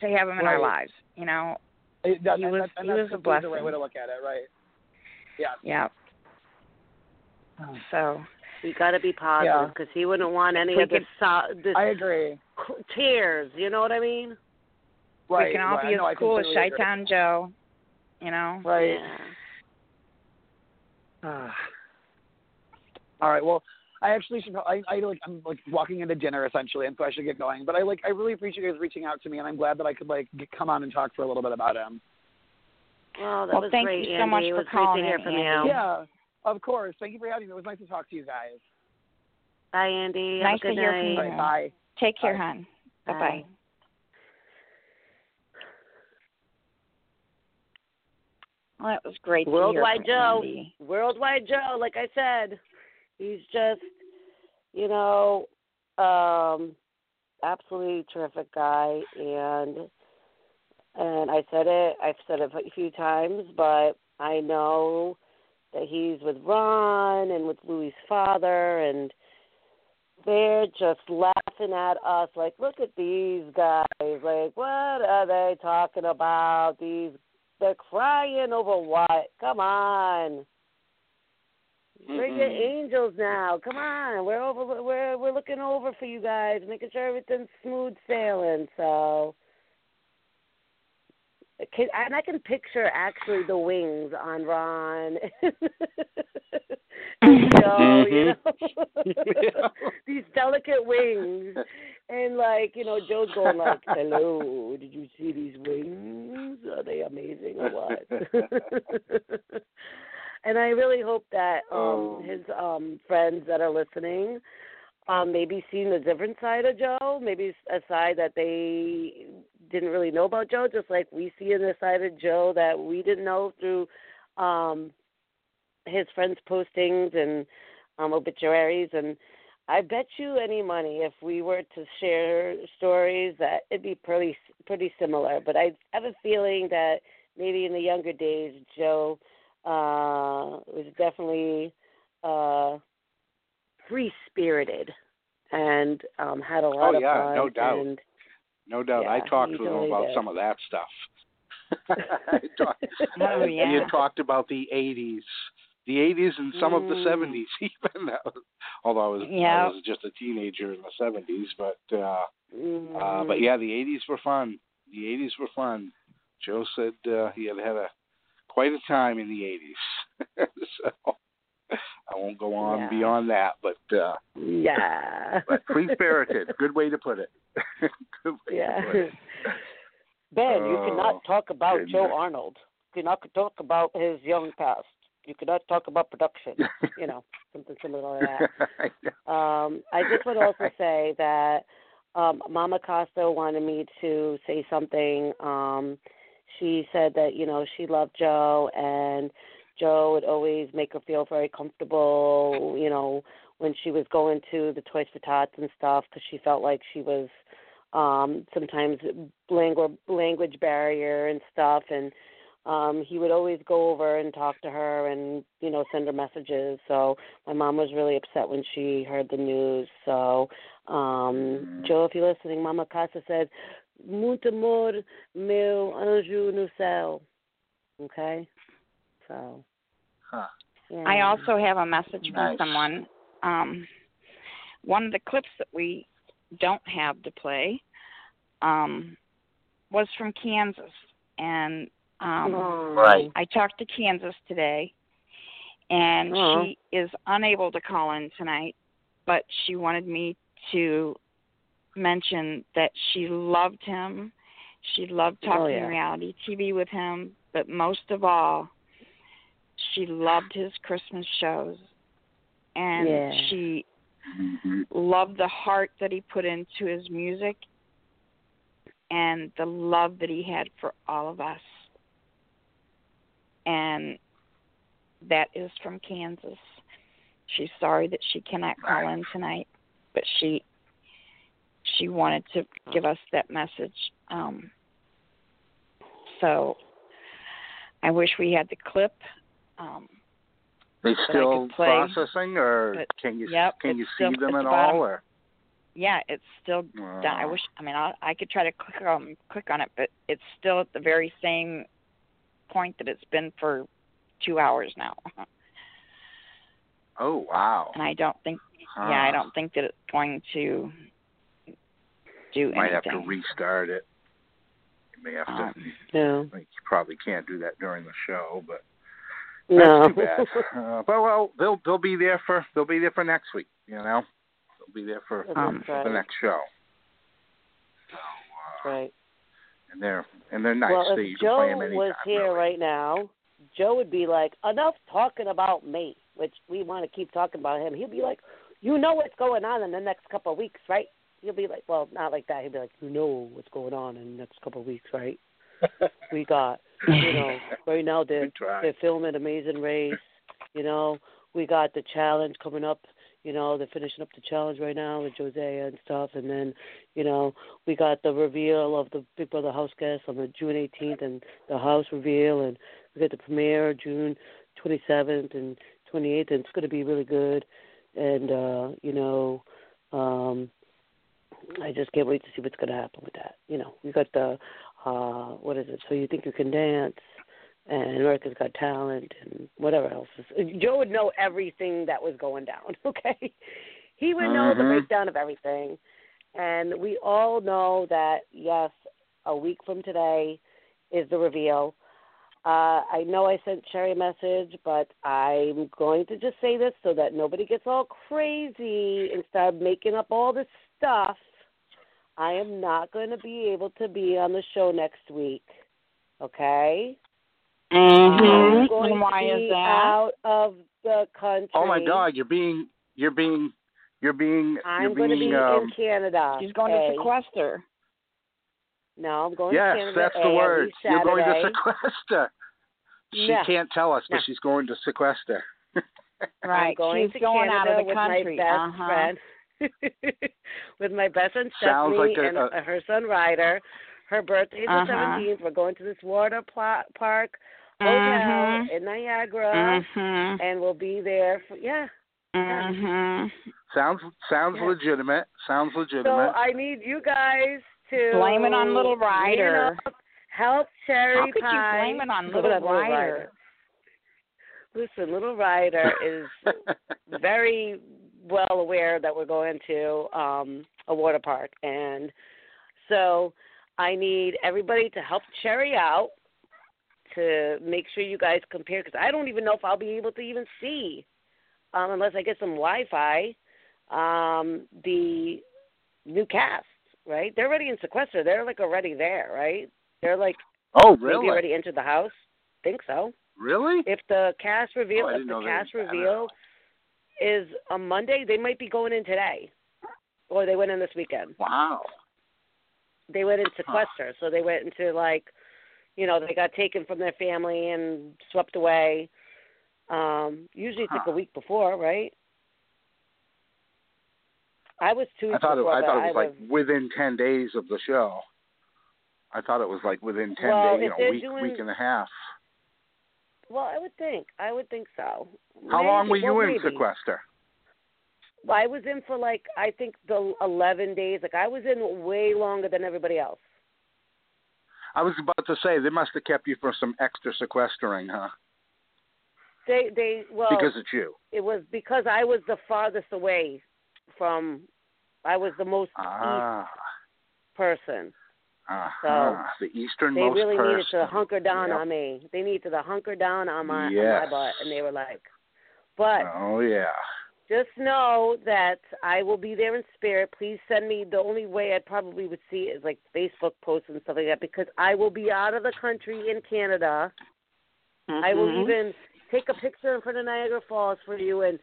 to have him in our lives you know It, that, He was- that's, and he that's was a completely the right way to look at it, right? Yeah. yeah so We got to be positive Yeah. because he wouldn't want any We of this, so, this I agree. tears. You know what I mean? Right. we can all right. be as No, cool as completely Chi agree. Town Joe you know Right. Yeah. Ah. All right. Well, I actually should. I, I like. I'm like walking into dinner essentially, and so I should get going. But I like. I really appreciate you guys reaching out to me, and I'm glad that I could like get, come on and talk for a little bit about him. Well, that Well, was thank great, you so Andy. much for was great calling to hear in, from Andy. you. Yeah. Of course. Thank you for having me. It was nice to talk to you guys. Bye, Andy. Nice Have a to good hear from you. All right. Bye. take care Bye. hon bye bye Bye. well that was great Worldwide to hear Joe. Andy. Worldwide Joe, like I said, he's just, you know, um, absolutely terrific guy, and and I said it, I've said it a few times, but I know that he's with Ron and with Louis' father, and they're just laughing at us like, look at these guys, like, what are they talking about? These, they're crying over what? Come on. We're your angels now. Come on, we're over. We're we're looking over for you guys, making sure everything's smooth sailing. So, can, and I can picture actually the wings on Ron and Joe. You know, these delicate wings, and like you know, Joe's going like, "Hello, did you see these wings? Are they amazing or what?" and I really hope that um Oh. his um friends that are listening um maybe seen a different side of Joe, maybe a side that they didn't really know about Joe, just like we see in the side of Joe that we didn't know through um his friends' postings and um obituaries and I bet you any money if we were to share stories that it'd be pretty pretty similar. But I have a feeling that maybe in the younger days Joe uh was definitely uh free spirited and um had a lot Oh, of yeah, fun no doubt. and No doubt. I talked with him about did. some of that stuff. I talked, Oh, yeah. had talked about the 80s, the 80s and some of the Mm. 70s even. Although I was Yeah. I was just a teenager in the 70s, but uh, Mhm. uh, but yeah, the 80s were fun. The 80s were fun. Joe said uh, he had had a quite a time in the 80s. so I won't go on Yeah. beyond that, but uh, Yeah. but free spirited. Good way to put it. Way Yeah. to put it. Ben, you Oh, cannot talk about goodness. Joe Arnold. You cannot talk about his young past. You cannot talk about production. you know, something similar to that. Um, I just would also say that um, Mama Costa wanted me to say something. Um, she said that you know she loved Joe and Joe would always make her feel very comfortable. You know when she was going to the Toys for Tots and stuff because she felt like she was um sometimes language language barrier and stuff. And um he would always go over and talk to her and you know send her messages. So my mom was really upset when she heard the news. So um joe if you're listening mama Costa said muito amor meu anjo no céu. Okay so Huh. Yeah. I also have a message from someone. Um, one of the clips that we don't have to play um, was from Kansas, and um, Right. I talked to Kansas today, and Oh. she is unable to call in tonight, but she wanted me to mention that she loved him. She loved Oh, talking yeah. reality TV with him, but most of all, she loved his Christmas shows. And Yeah. she Mm-hmm. loved the heart that he put into his music and the love that he had for all of us. And that is from Kansas. She's sorry that she cannot call in tonight, but she she wanted to give us that message. Um, so I wish we had the clip. Um, They I still play, processing, or but- can you yep, can it's you see still them at at the all? Or yeah, it's still done. I wish. I mean, I, I could try to click on click on it, but it's still at the very same point that it's been for two hours now. oh wow, And I don't think. Huh. Yeah, I don't think that it's going to do might have to restart it. You may have to. Um, Yeah. like, you probably can't do that during the show, but No. that's too bad. uh, but well, they'll they'll be there for they'll be there for next week. You know, they'll be there for, Um, for the next show. That's right. And they're and they're nice. well, so if Joe play them anytime. was here really. right now, Joe would be like, "Enough talking about me," which we want to keep talking about him. He'll be like, "You know what's going on in the next couple of weeks, right?" He'll be like, "Well, not like that." He'll be like, "You know what's going on in the next couple of weeks, right?" we got, you know, right now they're they're filming Amazing Race. You know, we got the challenge coming up. You know, they're finishing up the challenge right now with Jose and stuff, and then, you know, we got the reveal of the Big Brother house guest on the June 18th, and the house reveal, and we got the premiere June 27th and 28th, and it's going to be really good. And uh, you know, um, I just can't wait to see what's going to happen with that. You know, we got the uh, what is it? So you think you can dance? and America's Got Talent and whatever else. Is. Joe would know everything that was going down. Okay, he would know the Mhm. breakdown of everything, and we all know that yes, a week from today is the reveal. Uh, I know I sent Cherry a message, but I'm going to just say this so that nobody gets all crazy and start making up all this stuff. I am not going to be able to be on the show next week. Okay? I'm mhm. going And why to be is that? out of the country. Oh my God, you're being you're being you're being I'm you're going to be um, in Canada. She's going A. to sequester. No, I'm going yes, to Canada. that's the at word. You're going to sequester. She Yeah. can't tell us, but No. she's going to sequester. Right. I'm going She's to going out of the country. with country. my best uh-huh. friend. with my best friend Sounds Stephanie like a- and a- her son Ryder. Her birthday's Uh-huh. the 17th. We're going to this water pla- park hotel Mhm. in Niagara, Mhm. and we'll be there for yeah. Mhm. Sounds sounds Yeah. legitimate. Sounds legitimate. So legitimate. I need you guys to Blame it on Little Ryder. up, Help Cherry How could you Pie. blame it on Go Little Ryder? Listen, Little Ryder is very well aware that we're going to um a water park and so I need everybody to help Cherry out to make sure you guys compare because I don't even know if I'll be able to even see um unless I get some Wi-Fi um the new cast, right? They're already in sequester. They're like already there, right? They're like oh really? already entered the house. Think so. Really? If the cast reveal, Oh, if the cast reveal is on Monday, they might be going in today, or they went in this weekend. Wow. They went in sequester, so they went into like, you know, they got taken from their family and swept away. Um, usually it's like a week before, right? I was two I thought it, I thought it was I like within ten days of the show. I thought it was like within ten Well, days, you know, week doing- week and a half. Well, I would think. I would think so. How Maybe- long were you well, in maybe. sequester? Well, I was in for like I think the eleven days. Like I was in way longer than everybody else. I was about to say they must have kept you for some extra sequestering, huh? They they well because it's you. it was because I was the farthest away from. I was the most Ah. person. Uh-huh. the They really person. needed to hunker down Yep. on me. They needed to hunker down on my on my butt, and they were like, "But Oh yeah. just know that I will be there in spirit. Please send me. The only way I probably would see it is like Facebook posts and stuff like that because I will be out of the country in Canada. I will Mhm. even take a picture in front of Niagara Falls for you and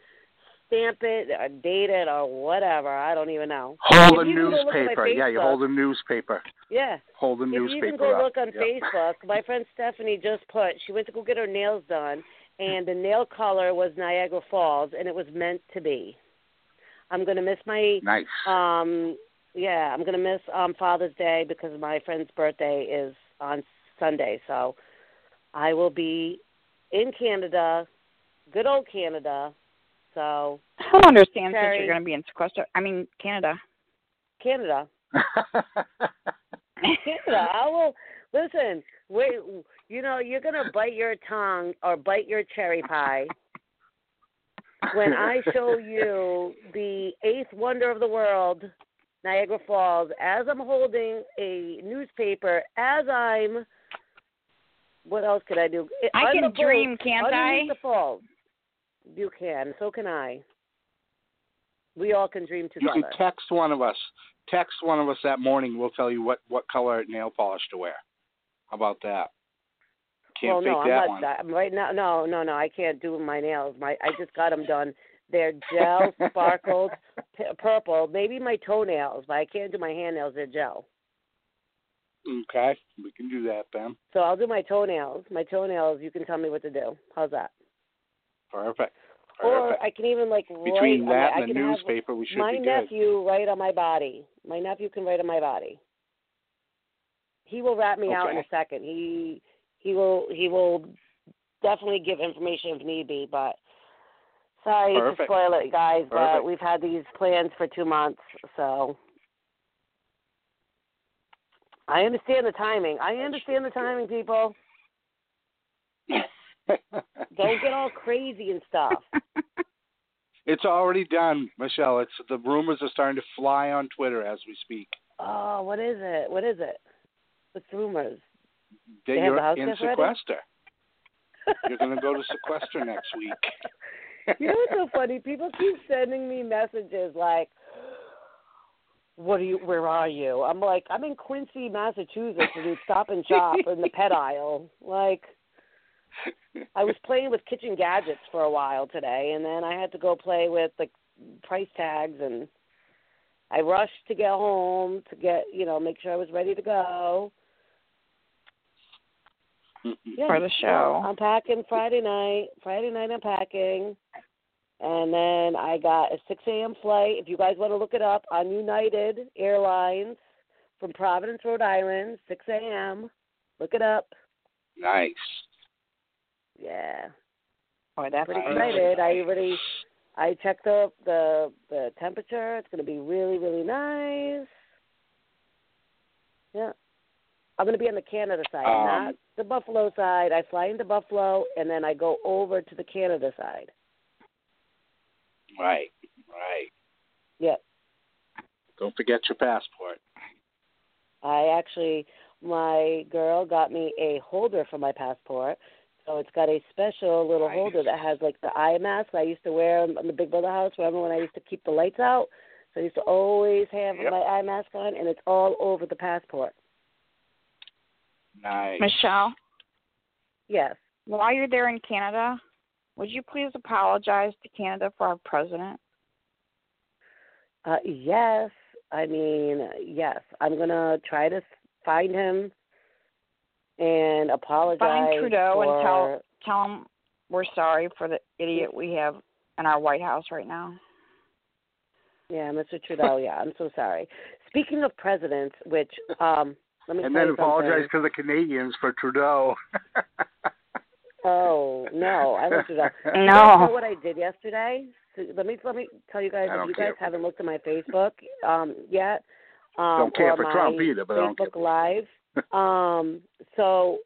stamp it or date it or whatever. I don't even know. Hold a If you can go look at my newspaper. Yeah, you hold a newspaper. Yeah. Hold a If newspaper. you can go up. look on Yep. Facebook, my friend Stephanie just put she went to go get her nails done, and the nail color was Niagara Falls, and it was meant to be. I'm gonna miss my Nice. um yeah I'm gonna miss um Father's Day because my friend's birthday is on Sunday, so I will be in Canada, good old Canada. So I don't understand since you're going to be in sequester. I mean, Canada. Canada. Canada. I will listen. Wait, you know you're gonna bite your tongue or bite your cherry pie when I show you the eighth wonder of the world, Niagara Falls, as I'm holding a newspaper, as I'm. What else could I do? I can dream, can't I? The falls. You can. So can I. We all can dream together. you could text one of us. Text one of us that morning. We'll tell you what what color nail polish to wear. How about that? Can't well, no, that I'm one. not. I'm right now, no, no, no. I can't do my nails. My I just got them done. They're gel sparkled p- purple. Maybe my toenails, but I can't do my hand nails. They're gel. Okay, we can do that then. So I'll do my toenails. My toenails. You can tell me what to do. How's that? Perfect. Or I can even like Between write. that I, and I the can have newspaper, we should my be good. nephew write on my body. My nephew can write on my body. He will rat me out in a second. He he will he will definitely give information if need be, but sorry to spoil it, guys, but Perfect. we've had these plans for two months, so I understand the timing. I understand the timing, people. Don't get all crazy and stuff. it's already done, Michelle. It's the rumors are starting to fly on Twitter as we speak. Oh, what is it? What is it? What's rumors? That you're the in sequester. You're going to go to sequester next week. you know what's so funny? People keep sending me messages like, "What are you? Where are you?" I'm like, "I'm in Quincy, Massachusetts, and Stop and Shop in the pet aisle." Like, I was playing with kitchen gadgets for a while today, and then I had to go play with like price tags, and I rushed to get home to get you know make sure I was ready to go. Yeah, For the show. well, I'm packing Friday night. Friday night I'm packing. And then I got a 6 a.m. flight. If you guys want to look it up on United Airlines from Providence, Rhode Island, 6 a.m. Look it up. nice. Yeah, Boy, that's pretty excited. I already I checked up the the temperature. It's going to be really really nice. Yeah. I'm going to be on the Canada side, Um, not the Buffalo side. I fly into Buffalo and then I go over to the Canada side. Right. Right. Yep. Don't forget your passport. I actually, my girl got me a holder for my passport. So it's got a special little Nice. holder that has like the eye mask I used to wear in the Big Brother house. Remember when I used to keep the lights out? So I used to always have Yep. my eye mask on, and it's all over the passport. Nice. Michelle, Yes. while you're there in Canada, would you please apologize to Canada for our president? Uh, yes. I mean, yes. I'm gonna try to find him and apologize. Find Trudeau for... and tell tell him we're sorry for the idiot we have in our White House right now. Yeah, Mr. Trudeau. yeah, I'm so sorry. Speaking of presidents, which um, let me and then apologize something. to the Canadians for Trudeau. Oh no, I love Trudeau. No. You know what I did yesterday? So let me let me tell you guys. I If don't you guys haven't looked at my Facebook um, yet, um, Don't care or for my Trump either, but I don't Facebook Live. Um, so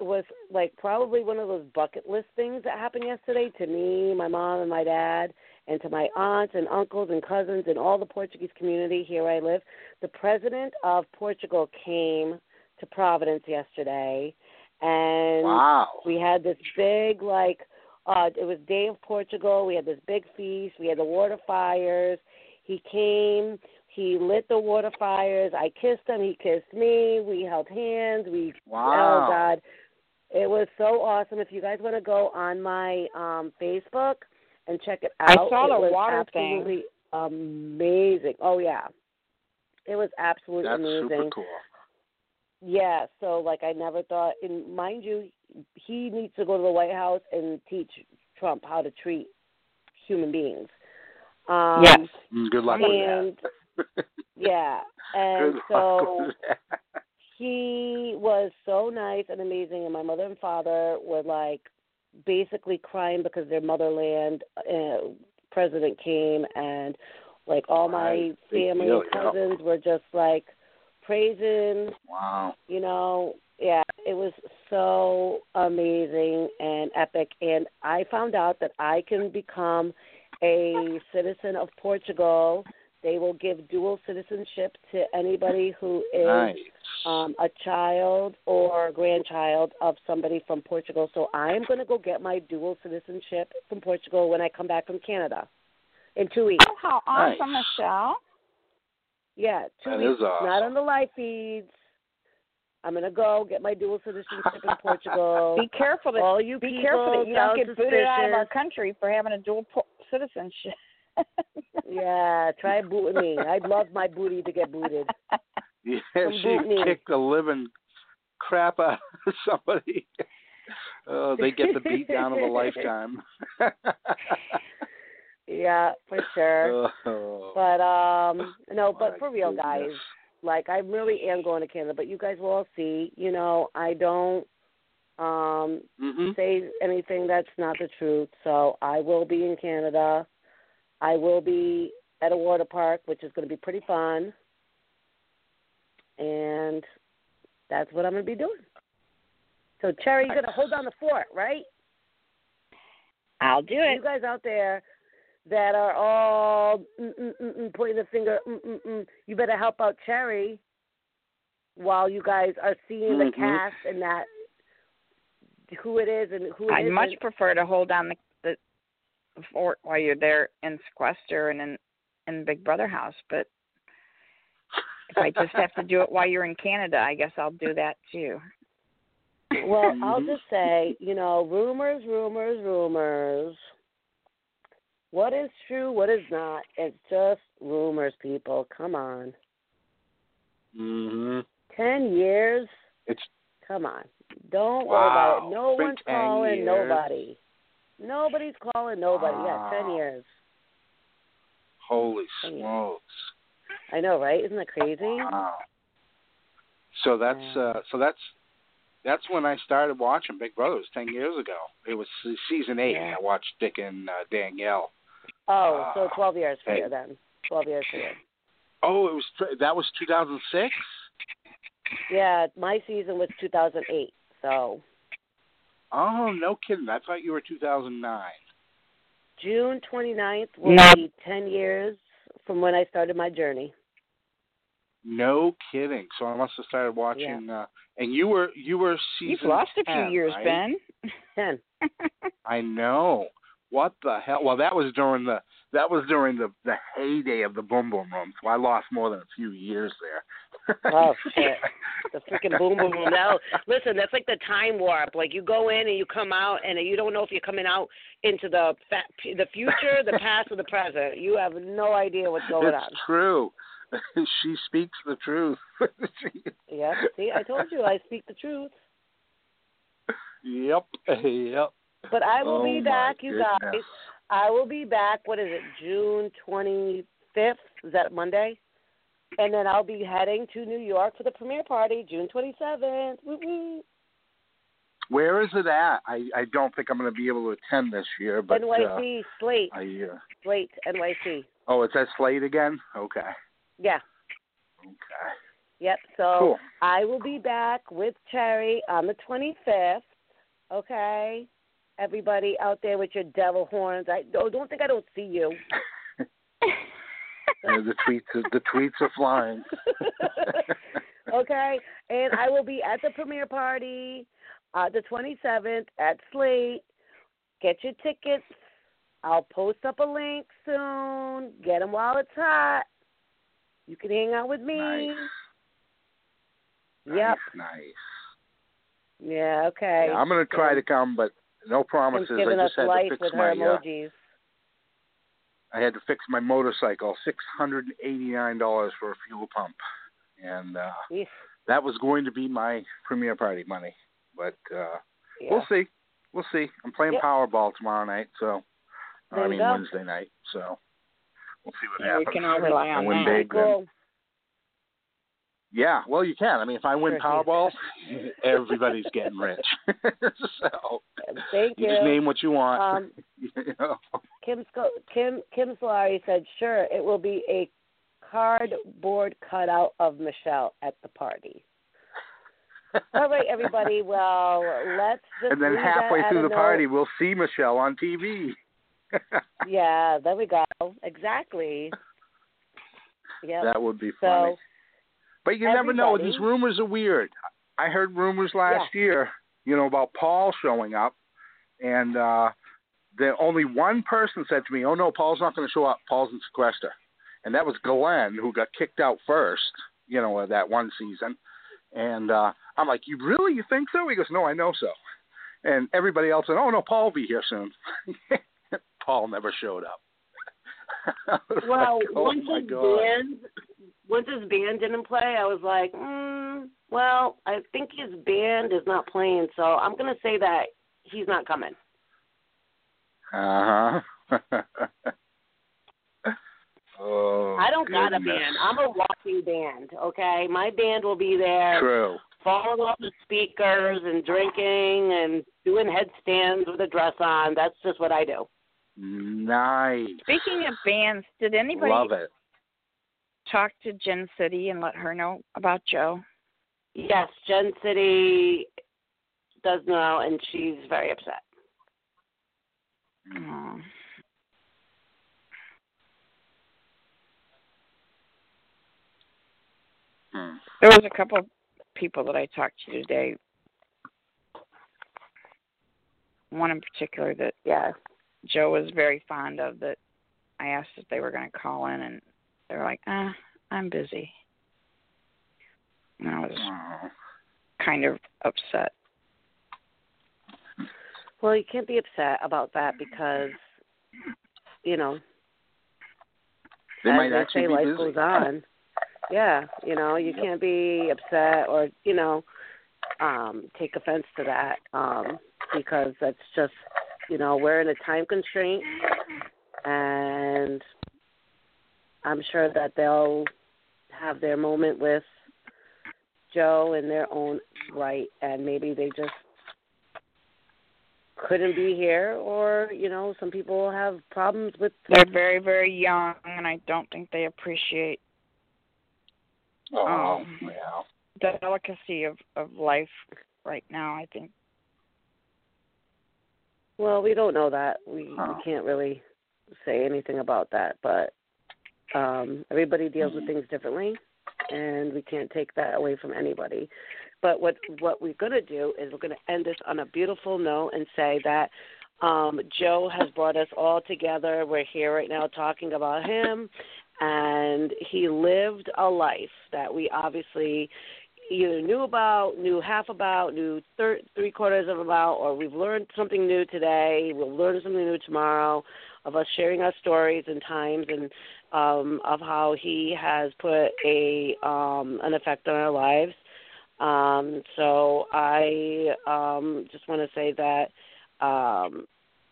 it was like probably one of those bucket list things that happened yesterday to me, my mom, and my dad, and to my aunts and uncles and cousins and all the Portuguese community here I live. The president of Portugal came to Providence yesterday, and Wow. we had this big like uh it was Day of Portugal. We had this big feast. We had the water fires. He came. He lit the water fires. I kissed him. He kissed me. We held hands. We Wow. oh God, it was so awesome. If you guys want to go on my um Facebook and check it out, I saw it the was water thing. absolutely amazing. Oh yeah, it was absolutely That's amazing. super cool. Yeah, so like I never thought, and mind you, he needs to go to the White House and teach Trump how to treat human beings. Um, Yes. Mm, Good luck with that. Yeah, and so he was so nice and amazing, and my mother and father were like basically crying because their motherland uh, president came, and like all my. Family and cousins were just like praising Wow. you know, yeah, it was so amazing and epic. And I found out that I can become a citizen of Portugal. They will give dual citizenship to anybody who is Nice. um, a child or grandchild of somebody from Portugal. So I am going to go get my dual citizenship from Portugal when I come back from Canada in two weeks. Oh, how Nice. awesome, Michelle. Yeah, two That weeks. is awesome. Not on the live feeds. I'm gonna go get my dual citizenship in Portugal. Be careful that All you be people careful that you don't get booted out of our country for having a dual po- citizenship. Yeah, try booting me. I'd love my booty to get booted. Yeah, Some she kicked the living crap out of somebody. Oh, they get the beat down of a lifetime. Yeah, for sure. Oh. But um no, but for real guys, like I really am going to Canada, but you guys will all see, you know, I don't um Mhm. say anything that's not the truth. So I will be in Canada. I will be at a water park, which is going to be pretty fun. And that's what I'm going to be doing. So Cherry, you're going to hold down the fort, right? I'll do it. You guys out there that are all mm, mm, mm, pointing the finger, you better help out Cherry while you guys are seeing the Mhm. cast and that who it is and who it I'd much isn't. prefer to hold down the the fort while you're there in sequester and in in Big Brother house, but if I just have to do it while you're in Canada, I guess I'll do that too. Well, I'll Mhm. just say, you know, rumors, rumors, rumors. What is true, what is not? It's just rumors, people. Come on. Mhm. Ten years? It's Come on. Don't worry about it. No Been one's calling years. nobody. Nobody's calling nobody. Yeah, ten years. holy Ten years. smokes. I know, right? Isn't that crazy? Wow. So that's uh so that's that's when I started watching Big Brother. It was ten years ago. It was season eight. Yeah. I watched Dick and uh, Daniele. Oh, so Ah, twelve years for hey. you then. Twelve years for you. Oh, it was that was 2006. Yeah, my season was two thousand eight. So Oh, no kidding. I thought you were 2009. June 29th will No. be 10 years from when I started my journey. No kidding. So I must have started watching. Uh, and you were you were season. You've lost a few years, right? Ben. 10. I know. What the hell? Well, that was during the that was during the the heyday of the Boom Boom Room. So I lost more than a few years there. Oh, shit. The freaking boom boom boom. Now, listen, that's like the time warp. Like you go in and you come out, and you don't know if you're coming out into the fa- the future, the past, or the present. You have no idea what's going it's on. It's true. she speaks the truth. Yep. See, I told you I speak the truth. yep. Yep. But I will Oh, be back, you guys. I will be back. What is it? June 25th? Is that Monday? And then I'll be heading to New York for the premiere party, June 27th. Woo woo. Where is it at? I I don't think I'm going to be able to attend this year, but uh, NYC Slate. I uh, Slate NYC. oh, it's at Slate again. Okay. Yeah. Okay. Yep. So Cool. I will be back with Cherry on the 25th. Okay. Everybody out there with your devil horns. I oh, don't think I don't see you. Uh, the tweets, the tweets are flying. okay. And I will be at the premiere party uh, the 27th at Slate. Get your tickets. I'll post up a link soon. Get them while it's hot. You can hang out with me. Nice. Yep. Nice. Yeah. Okay. Yeah, I'm going to try to come, but no promises. I just had to fix my. Uh, emojis. I had to fix my motorcycle. Six hundred and eighty nine dollars for a fuel pump, and uh that was going to be my premiere party money. But uh Yeah. we'll see. We'll see. I'm playing Yep. Powerball tomorrow night, so I mean go. Wednesday night. So we'll see what Yeah, we happens. can all rely I on win that. big, then- Yeah, well, you can. I mean, if I win Sure, Powerball, everybody's getting rich. so Thank you you. just name what you want. Um, you know. Kim Kim Kim Solari said, "Sure, it will be a cardboard cutout of Michelle at the party." All right, everybody. Well, let's just and then halfway through the note. party, we'll see Michelle on TV. Yeah, there we go. Exactly. Yeah. That would be funny. so But you never know. These rumors are weird. I heard rumors last year, you know, about Paul showing up, and uh the only one person said to me, "Oh no, Paul's not going to show up. Paul's in sequester," and that was Glenn, who got kicked out first, you know, that one season. And uh I'm like, "You really? You think so?" He goes, "No, I know so." And everybody else said, "Oh no, Paul will be here soon." Paul never showed up. Well, like, oh once his God. band once his band didn't play, I was like, mm, well, I think his band is not playing, so I'm gonna say that he's not coming. Uh huh. oh, I don't got a band. I'm a walking band. Okay, my band will be there, True. falling off the speakers and drinking and doing headstands with a dress on. That's just what I do. Nice. Speaking of bands, did anybody Love it. talk to Jen City and let her know about Joe? Yes, Jen City does know, and she's very upset. Oh. Hmm. There was a couple of people that I talked to today. One in particular that Yeah. Joe was very fond of that I asked if they were going to call in and they were like, "Ah, I'm busy." And I was kind of upset. Well, you can't be upset about that because, you know, They as might they actually say, be life busy. goes on. Yeah, you know, you can't be upset or you know, um, take offense to that um, because that's just, you know, we're in a time constraint, and I'm sure that they'll have their moment with Joe in their own right, and maybe they just couldn't be here, or you know, some people have problems with They're very, very young, and I don't think they appreciate Oh, um, yeah. the delicacy of of life right now. I think Well, we don't know that. We, Oh. we can't really say anything about that, but um everybody deals with things differently and we can't take that away from anybody. But what what we're going to do is we're going to end this on a beautiful note and say that um Joe has brought us all together. We're here right now talking about him and he lived a life that we obviously either knew about, knew half about, knew thir- three quarters of about, or we've learned something new today. We'll learn something new tomorrow of us sharing our stories and times and um, of how he has put a um, an effect on our lives. Um, so I um, just want to say that um,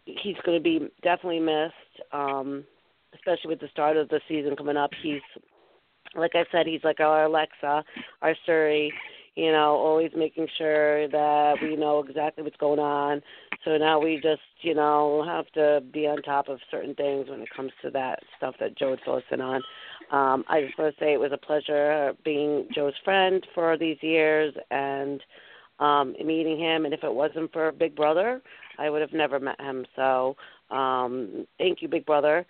he's going to be definitely missed, um, especially with the start of the season coming up. He's like I said, he's like our Alexa, our Siri. You know, always making sure that we know exactly what's going on. So now we just, you know, have to be on top of certain things when it comes to that stuff that Joe would fill us in on. Um, I just want to say it was a pleasure being Joe's friend for these years and um, meeting him. And if it wasn't for Big Brother, I would have never met him. So um, thank you, Big Brother.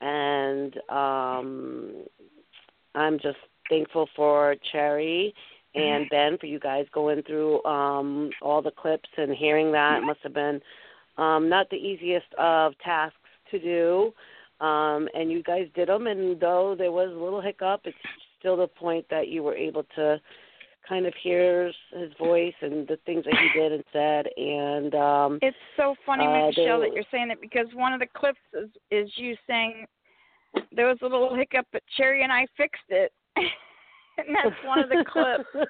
And um, I'm just thankful for Cherry and Ben for you guys going through um, all the clips and hearing that. It must have been um, not the easiest of tasks to do. Um, and you guys did them, and though there was a little hiccup, it's still the point that you were able to kind of hear his voice and the things that he did and said. And um, It's so funny, Uh, Michelle, there- that you're saying it because one of the clips is, is you saying there was a little hiccup, but Cherry and I fixed it. and that's one of the clips.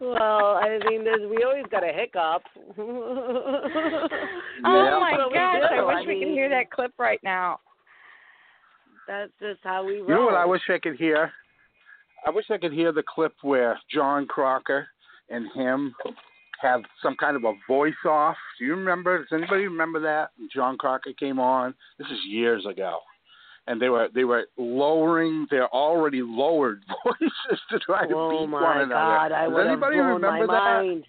well, I mean, there's, we always got a hiccup. oh Yeah. my gosh, I wish I we could hear that clip right now. That's just how we roll. You know what I wish I could hear? I wish I could hear the clip where John Crocker and him have some kind of a voice off. Do you remember? Does anybody remember that? John Crocker came on. This is years ago. And they were they were lowering their already lowered voices to try to oh beat my one another. God, I Does anybody blown remember my that? mind.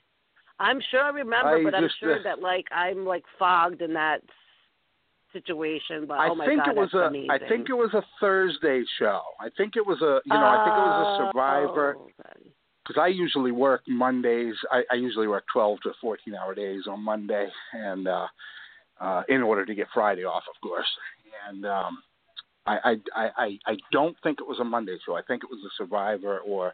I'm sure I remember, I but I'm sure uh, that like I'm like fogged in that situation. But I oh my think God, it was a amazing. I think it was a Thursday show. I think it was a you know I think it was a Survivor Oh, because I usually work Mondays. I, I usually work twelve to fourteen hour days on Monday, and uh, uh, in order to get Friday off, of course. And um, I, I I I I don't think it was a Monday show. I think it was a Survivor or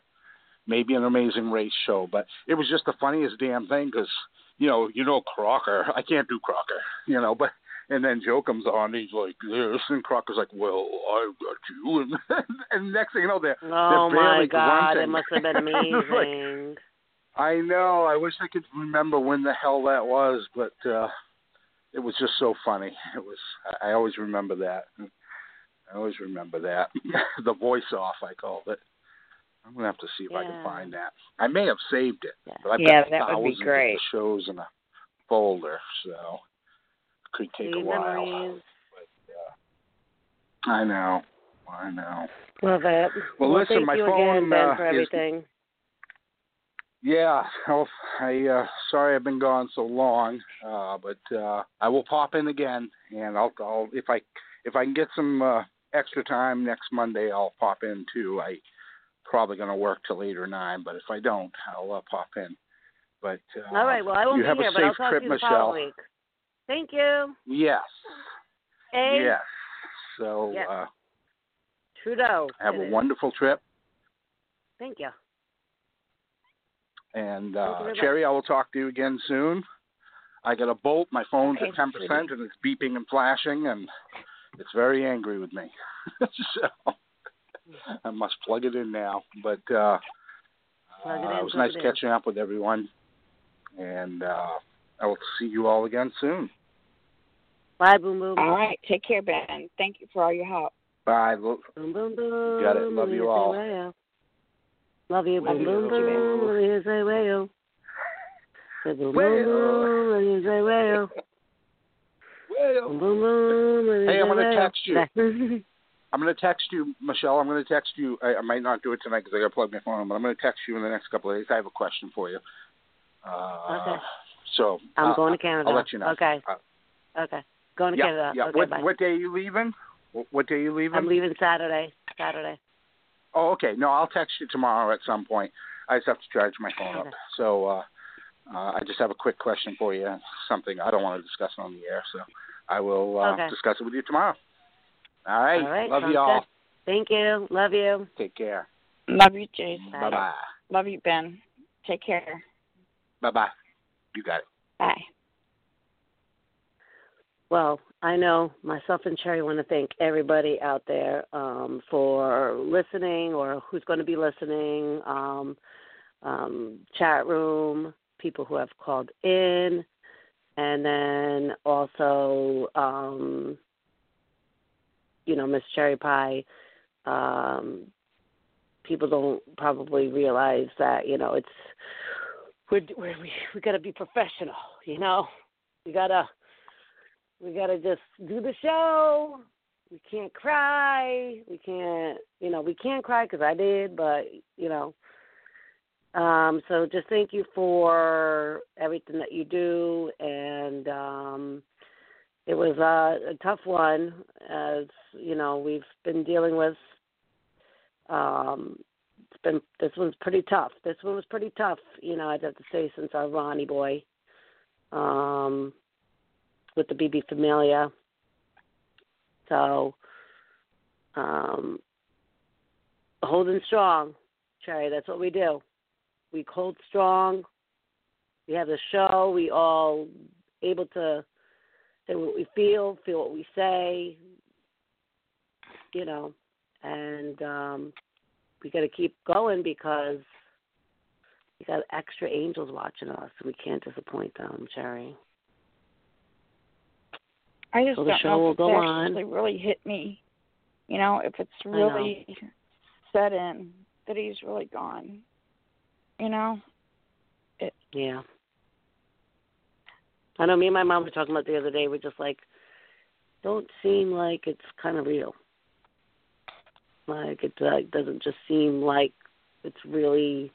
maybe an Amazing Race show. But it was just the funniest damn thing because you know you know Crocker. I can't do Crocker, you know, but. And then Joe comes on, he's like this, and Crocker's like, "Well, I've got you," and and next thing you know, they're Oh they're my God, grunting. it must have been like, amazing. I know. I wish I could remember when the hell that was, but uh it was just so funny. It was. I I always remember that. I always remember that. the voice off, I called it. I'm gonna have to see if I can find that. I may have saved it, but I've Yeah, got that would be great. of shows in a folder, so it could take a Sweet while. memories. I know. I know. Love it. Well, listen, thank my you phone, again, Ben, uh, for is- everything. Yeah, well, I uh sorry I've been gone so long, uh but uh I will pop in again and I'll I'll if I if I can get some uh extra time next Monday I'll pop in too. I probably going to work till 8 or 9, but if I don't, I'll uh, pop in. But uh All right. Well, I won't you be have here, a but I'll safe talk trip, to you the Michelle. following week. Thank you. Yes. Hey, Yes. So Yes. uh Trudeau. have a is. wonderful trip Thank you. and you uh. Cherry, I will talk to you again soon. I got a bolt. My phone's Okay, at ten percent, and it's beeping and flashing, and it's very angry with me. so I must plug it in now. But uh, Plug it uh, in, it was plug nice it in. catching up with everyone, and uh, I will see you all again soon. Bye, boom boom. All right, take care, Ben. Thank you for all your help. Bye. Lo- Boom boom boom. Got it. Love you all. Love you. Love Boom you, boom too. boom. Love you. Say well. Say boom boom Well. boom. Love you. Say well. Boom boom boom. Love you. Hey, I'm gonna text you. I'm going to text you, Michelle. I'm going to text you. I, I might not do it tonight because I got to plug my phone in, but I'm going to text you in the next couple of days. I have a question for you. Uh, Okay. So I'm uh, going to Canada. I'll let you know. Okay. Uh, Okay. Going to yeah, Canada. yeah. Okay, what, bye. what day are you leaving? What, what day are you leaving? I'm leaving Saturday. Saturday. Oh, okay. No, I'll text you tomorrow at some point. I just have to charge my phone up. So uh, uh, I just have a quick question for you. Something I don't want to discuss on the air, so I will uh, Okay. discuss it with you tomorrow. All right. All right, Love sounds you all. good. Thank you. Love you. Take care. Love you, Jace. Bye bye. Love you, Ben. Take care. Bye bye. You got it. Bye. Well, I know myself and Cherry want to thank everybody out there um, for listening or who's going to be listening, um, um, chat room, people who have called in, and then also, um, you know, Miss Cherry Pie, um, people don't probably realize that you know it's we're, we're we we got to be professional. You know, we gotta we gotta just do the show. We can't cry. We can't you know we can't cry because I did, but you know. Um, so just thank you for everything that you do, and um, it was a, a tough one, as you know we've been dealing with. Um, it's been this one's pretty tough. This one was pretty tough, you know. I'd have to say since our Ronnie boy, um, with the BB Familia. So, um, holding strong, Cherry. That's what we do. We hold strong. We have the show. We all able to say what we feel, feel what we say, you know, and um, we got to keep going because we got extra angels watching us, and we can't disappoint them, Cherry. I just So the don't show know will if go on. really hit me. You know, if it's really set in that he's really gone. You know, it. Yeah. I know me and my mom were talking about the other day. We're just like, don't seem like it's kind of real. Like it uh, doesn't just seem like it's really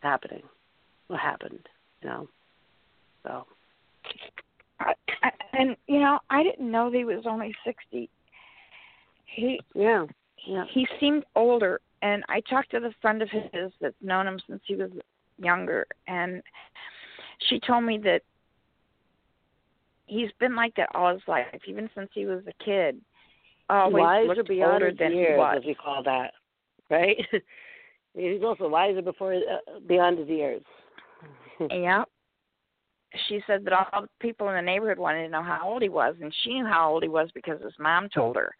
happening. What happened? You know. So. I, I, and you know, I didn't know that he was only sixty. He yeah yeah he seemed older, and I talked to the friend of his that's known him since he was younger, and she told me that he's been like that all his life, even since he was a kid. Always wiser looked beyond older his than years, he was. as we call that, right? He's also wiser before uh, beyond his years. yeah. She said that all the people in the neighborhood wanted to know how old he was, and she knew how old he was because his mom told her.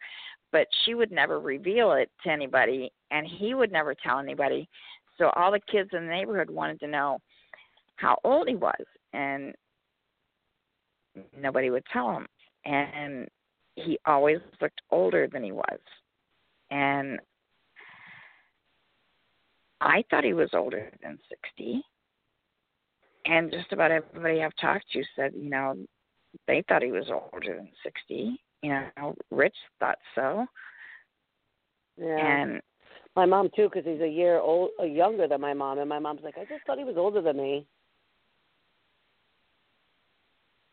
But she would never reveal it to anybody, and he would never tell anybody. So all the kids in the neighborhood wanted to know how old he was, and nobody would tell him. And he always looked older than he was. And I thought he was older than 60 and just about everybody I've talked to said, you know, they thought he was older than sixty. You know, Rich thought so. Yeah. And my mom too, because he's a year old, uh, younger than my mom, and my mom's like, I just thought he was older than me.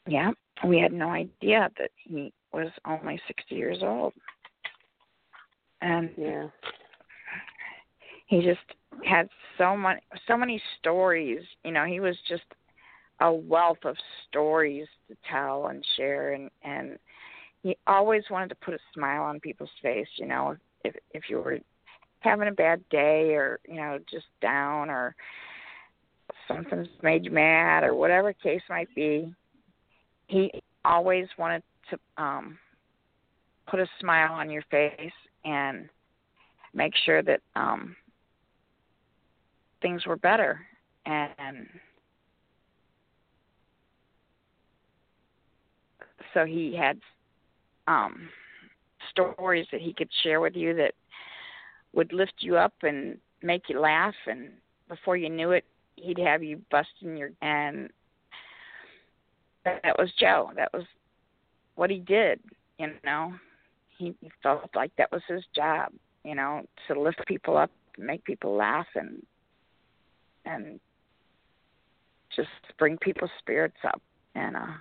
yeah, we had no idea that he was only sixty years old. And Yeah. he just had so many so many stories you know he was just a wealth of stories to tell and share and and he always wanted to put a smile on people's face you know if if you were having a bad day or you know just down or something's made you mad or whatever case might be he always wanted to um put a smile on your face and make sure that um things were better. And so he had um stories that he could share with you that would lift you up and make you laugh and before you knew it he'd have you busting your and that, that was Joe. That was what he did you know. He, he felt like that was his job you know to lift people up make people laugh and and just bring people's spirits up. And uh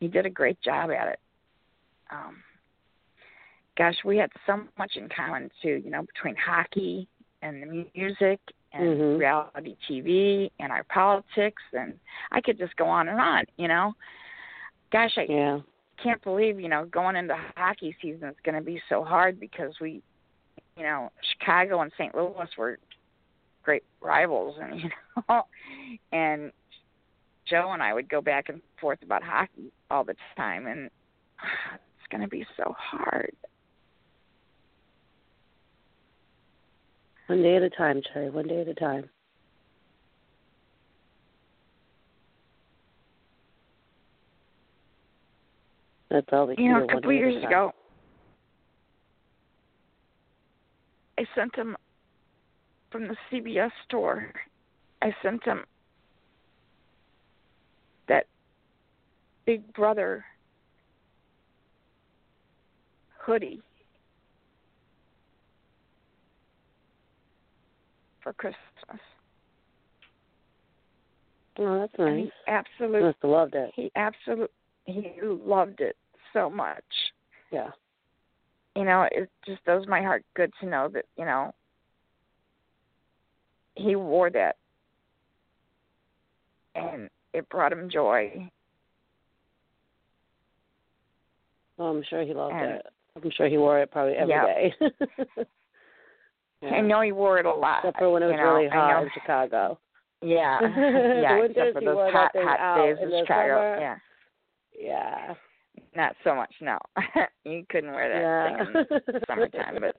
he did a great job at it um gosh we had so much in common too you know between hockey and the music and Mhm. reality tv and our politics and i could just go on and on you know gosh i Yeah. can't believe you know going into hockey season is going to be so hard because we you know chicago and st louis were great rivals and you know and joe and i would go back and forth about hockey all the time and going to be so hard One day at a time, Cherry. One day at a time. That's all can you know a couple years ago I sent him from the CBS store. I sent him that Big Brother hoodie for Christmas. Oh, that's And nice. he absolutely Must have loved it. he absolutely he loved it so much. Yeah. You know, it just does my heart good to know that, you know, he wore that and it brought him joy. Oh, I'm sure he loved And- it. I'm sure he wore it probably every Yeah. day. I know he wore it a lot. Except for when it was you know, really hot in Chicago. Yeah. Yeah, winters except for those hot, hot days in in Chicago. summer. Yeah. Yeah. Not so much, no. you couldn't wear that Yeah. thing in the summertime, but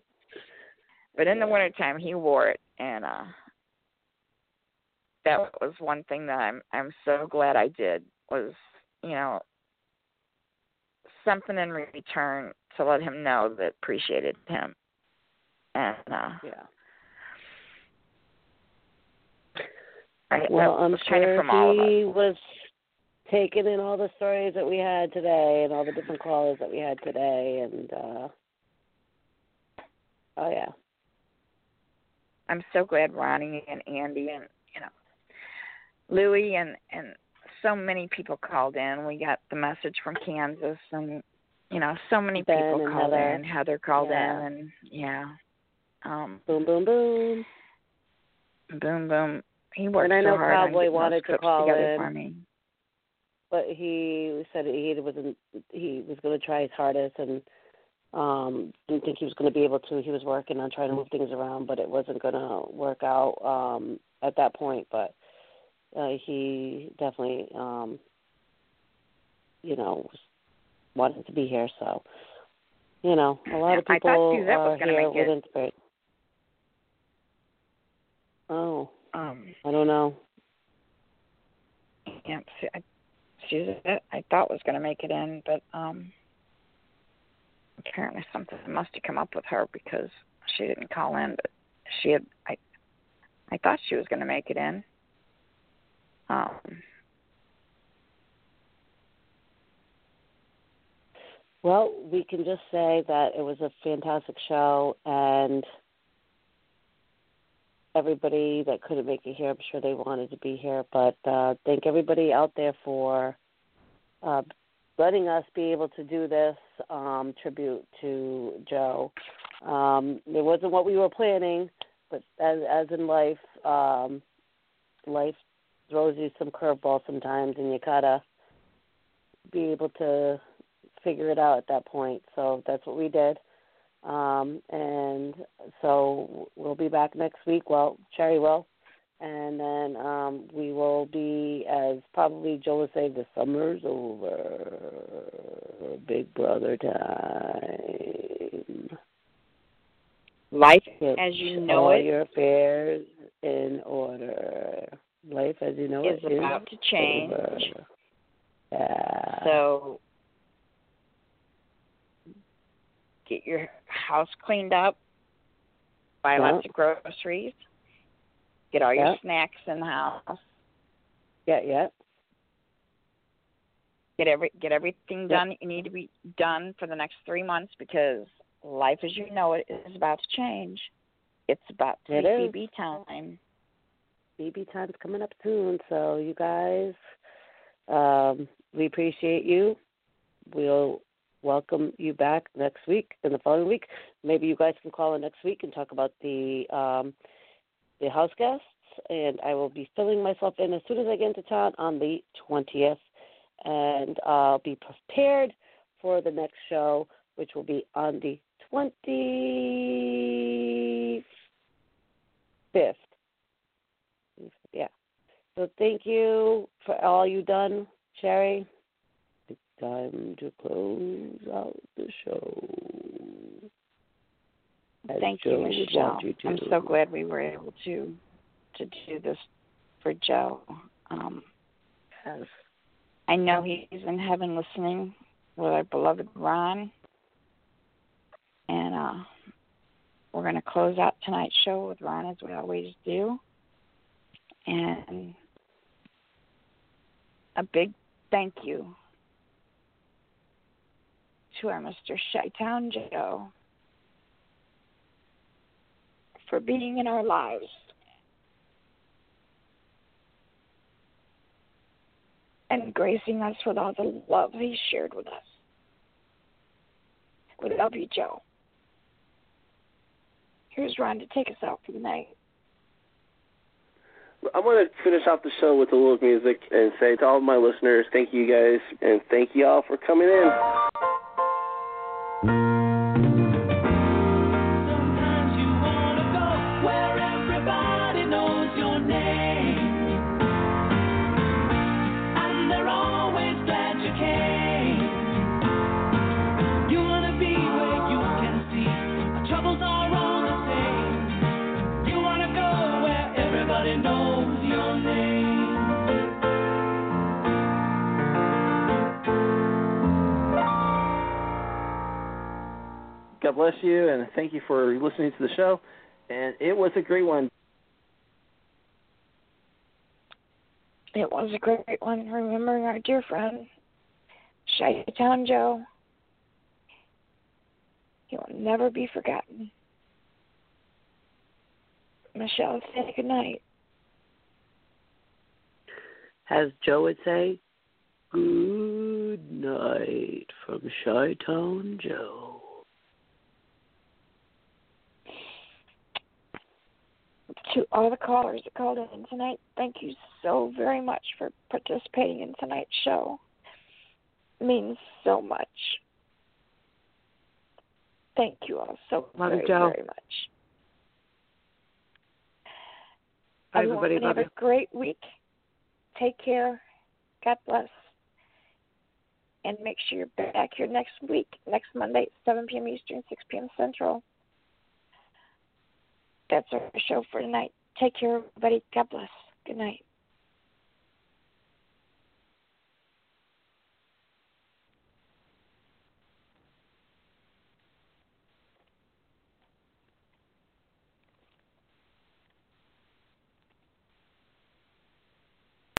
but in the wintertime he wore it and uh that was one thing that I'm I'm so glad I did was, you know, something in return to let him know that appreciated him. And uh Yeah. I, Well, I'm sure of from all of us. he was taking in all the stories that we had today and all the different callers that we had today and uh oh yeah. I'm so glad Ronnie and Andy and you know Louie and and so many people called in. We got the message from Kansas and you know so many Ben people called Heather. in. Heather called Yeah. in and yeah. Um Boom boom boom. boom boom. He worked And I so know hard on Cowboy wanted to call in. for me. But he said he wasn't he was gonna try his hardest and um didn't think he was gonna be able to. He was working on trying to move things around but it wasn't gonna work out um at that point but uh he definitely um you know was wanted to be here so you know a lot of I thought people Suzette was are here make it. with Inspired. Oh, Um I don't know. yeah, Su- I- Suzette I thought was gonna make it in, but um apparently something must have come up with her because she didn't call in, but she had I I thought she was gonna make it in. Um Well, we can just say that it was a fantastic show, and everybody that couldn't make it here, I'm sure they wanted to be here. But uh, thank everybody out there for uh, letting us be able to do this um, tribute to Joe. Um, it wasn't what we were planning, but as as in life, um, life throws you some curveballs sometimes, and you gotta be able to figure it out at that point. So that's what we did. Um, and so we'll be back next week. Well, Cherry will. And then um, we will be, as probably Joe will say, the summer's over. Big Brother time. life Get as you know all it your affairs in order. Life as you know is it about to change. over. Yeah. So get your house cleaned up, buy Yeah. lots of groceries, get all your snacks in the house, yeah, yeah. get every get everything done that you need to be done for the next three months because life as you know it is about to change. It's about to It be is. BB time. BB time's coming up soon, so you guys, um, we appreciate you. We'll welcome you back next week and the following week. Maybe you guys can call in next week and talk about the um, the house guests. And I will be filling myself in as soon as I get into town on the twentieth, and I'll be prepared for the next show, which will be on the twenty fifth. Yeah. So thank you for all you've done, Cherry. Time to close out the show. As Thank Joe you, Michelle. you. I'm so glad we were able to to do this for Joe. Um, 'cause I know he's in heaven listening with our beloved Ron, and uh, we're going to close out tonight's show with Ron as we always do. And a big thank you to our Mr. Chi Town Joe for being in our lives. And gracing us with all the love he shared with us. We love you, Joe. Here's Ron to take us out for the night. I want to finish off the show with a little music and say to all my listeners, thank you guys, and thank you all for coming in. God bless you, and thank you for listening to the show. And it was a great one. It was a great one, remembering our dear friend, Chi Town Joe. He will never be forgotten. Michelle, say good night. As Joe would say, good night from Chi Town Joe. To all the callers that called in tonight, thank you so very much for participating in tonight's show. It means so much. Thank you all so Love you, very, Joe. very much. Bye, everybody. have Love a great week. Take care. God bless. And make sure you're back here next week, next Monday, 7 p.m. Eastern, 6 p.m. Central. That's our show for tonight. Take care, everybody. God bless. Good night.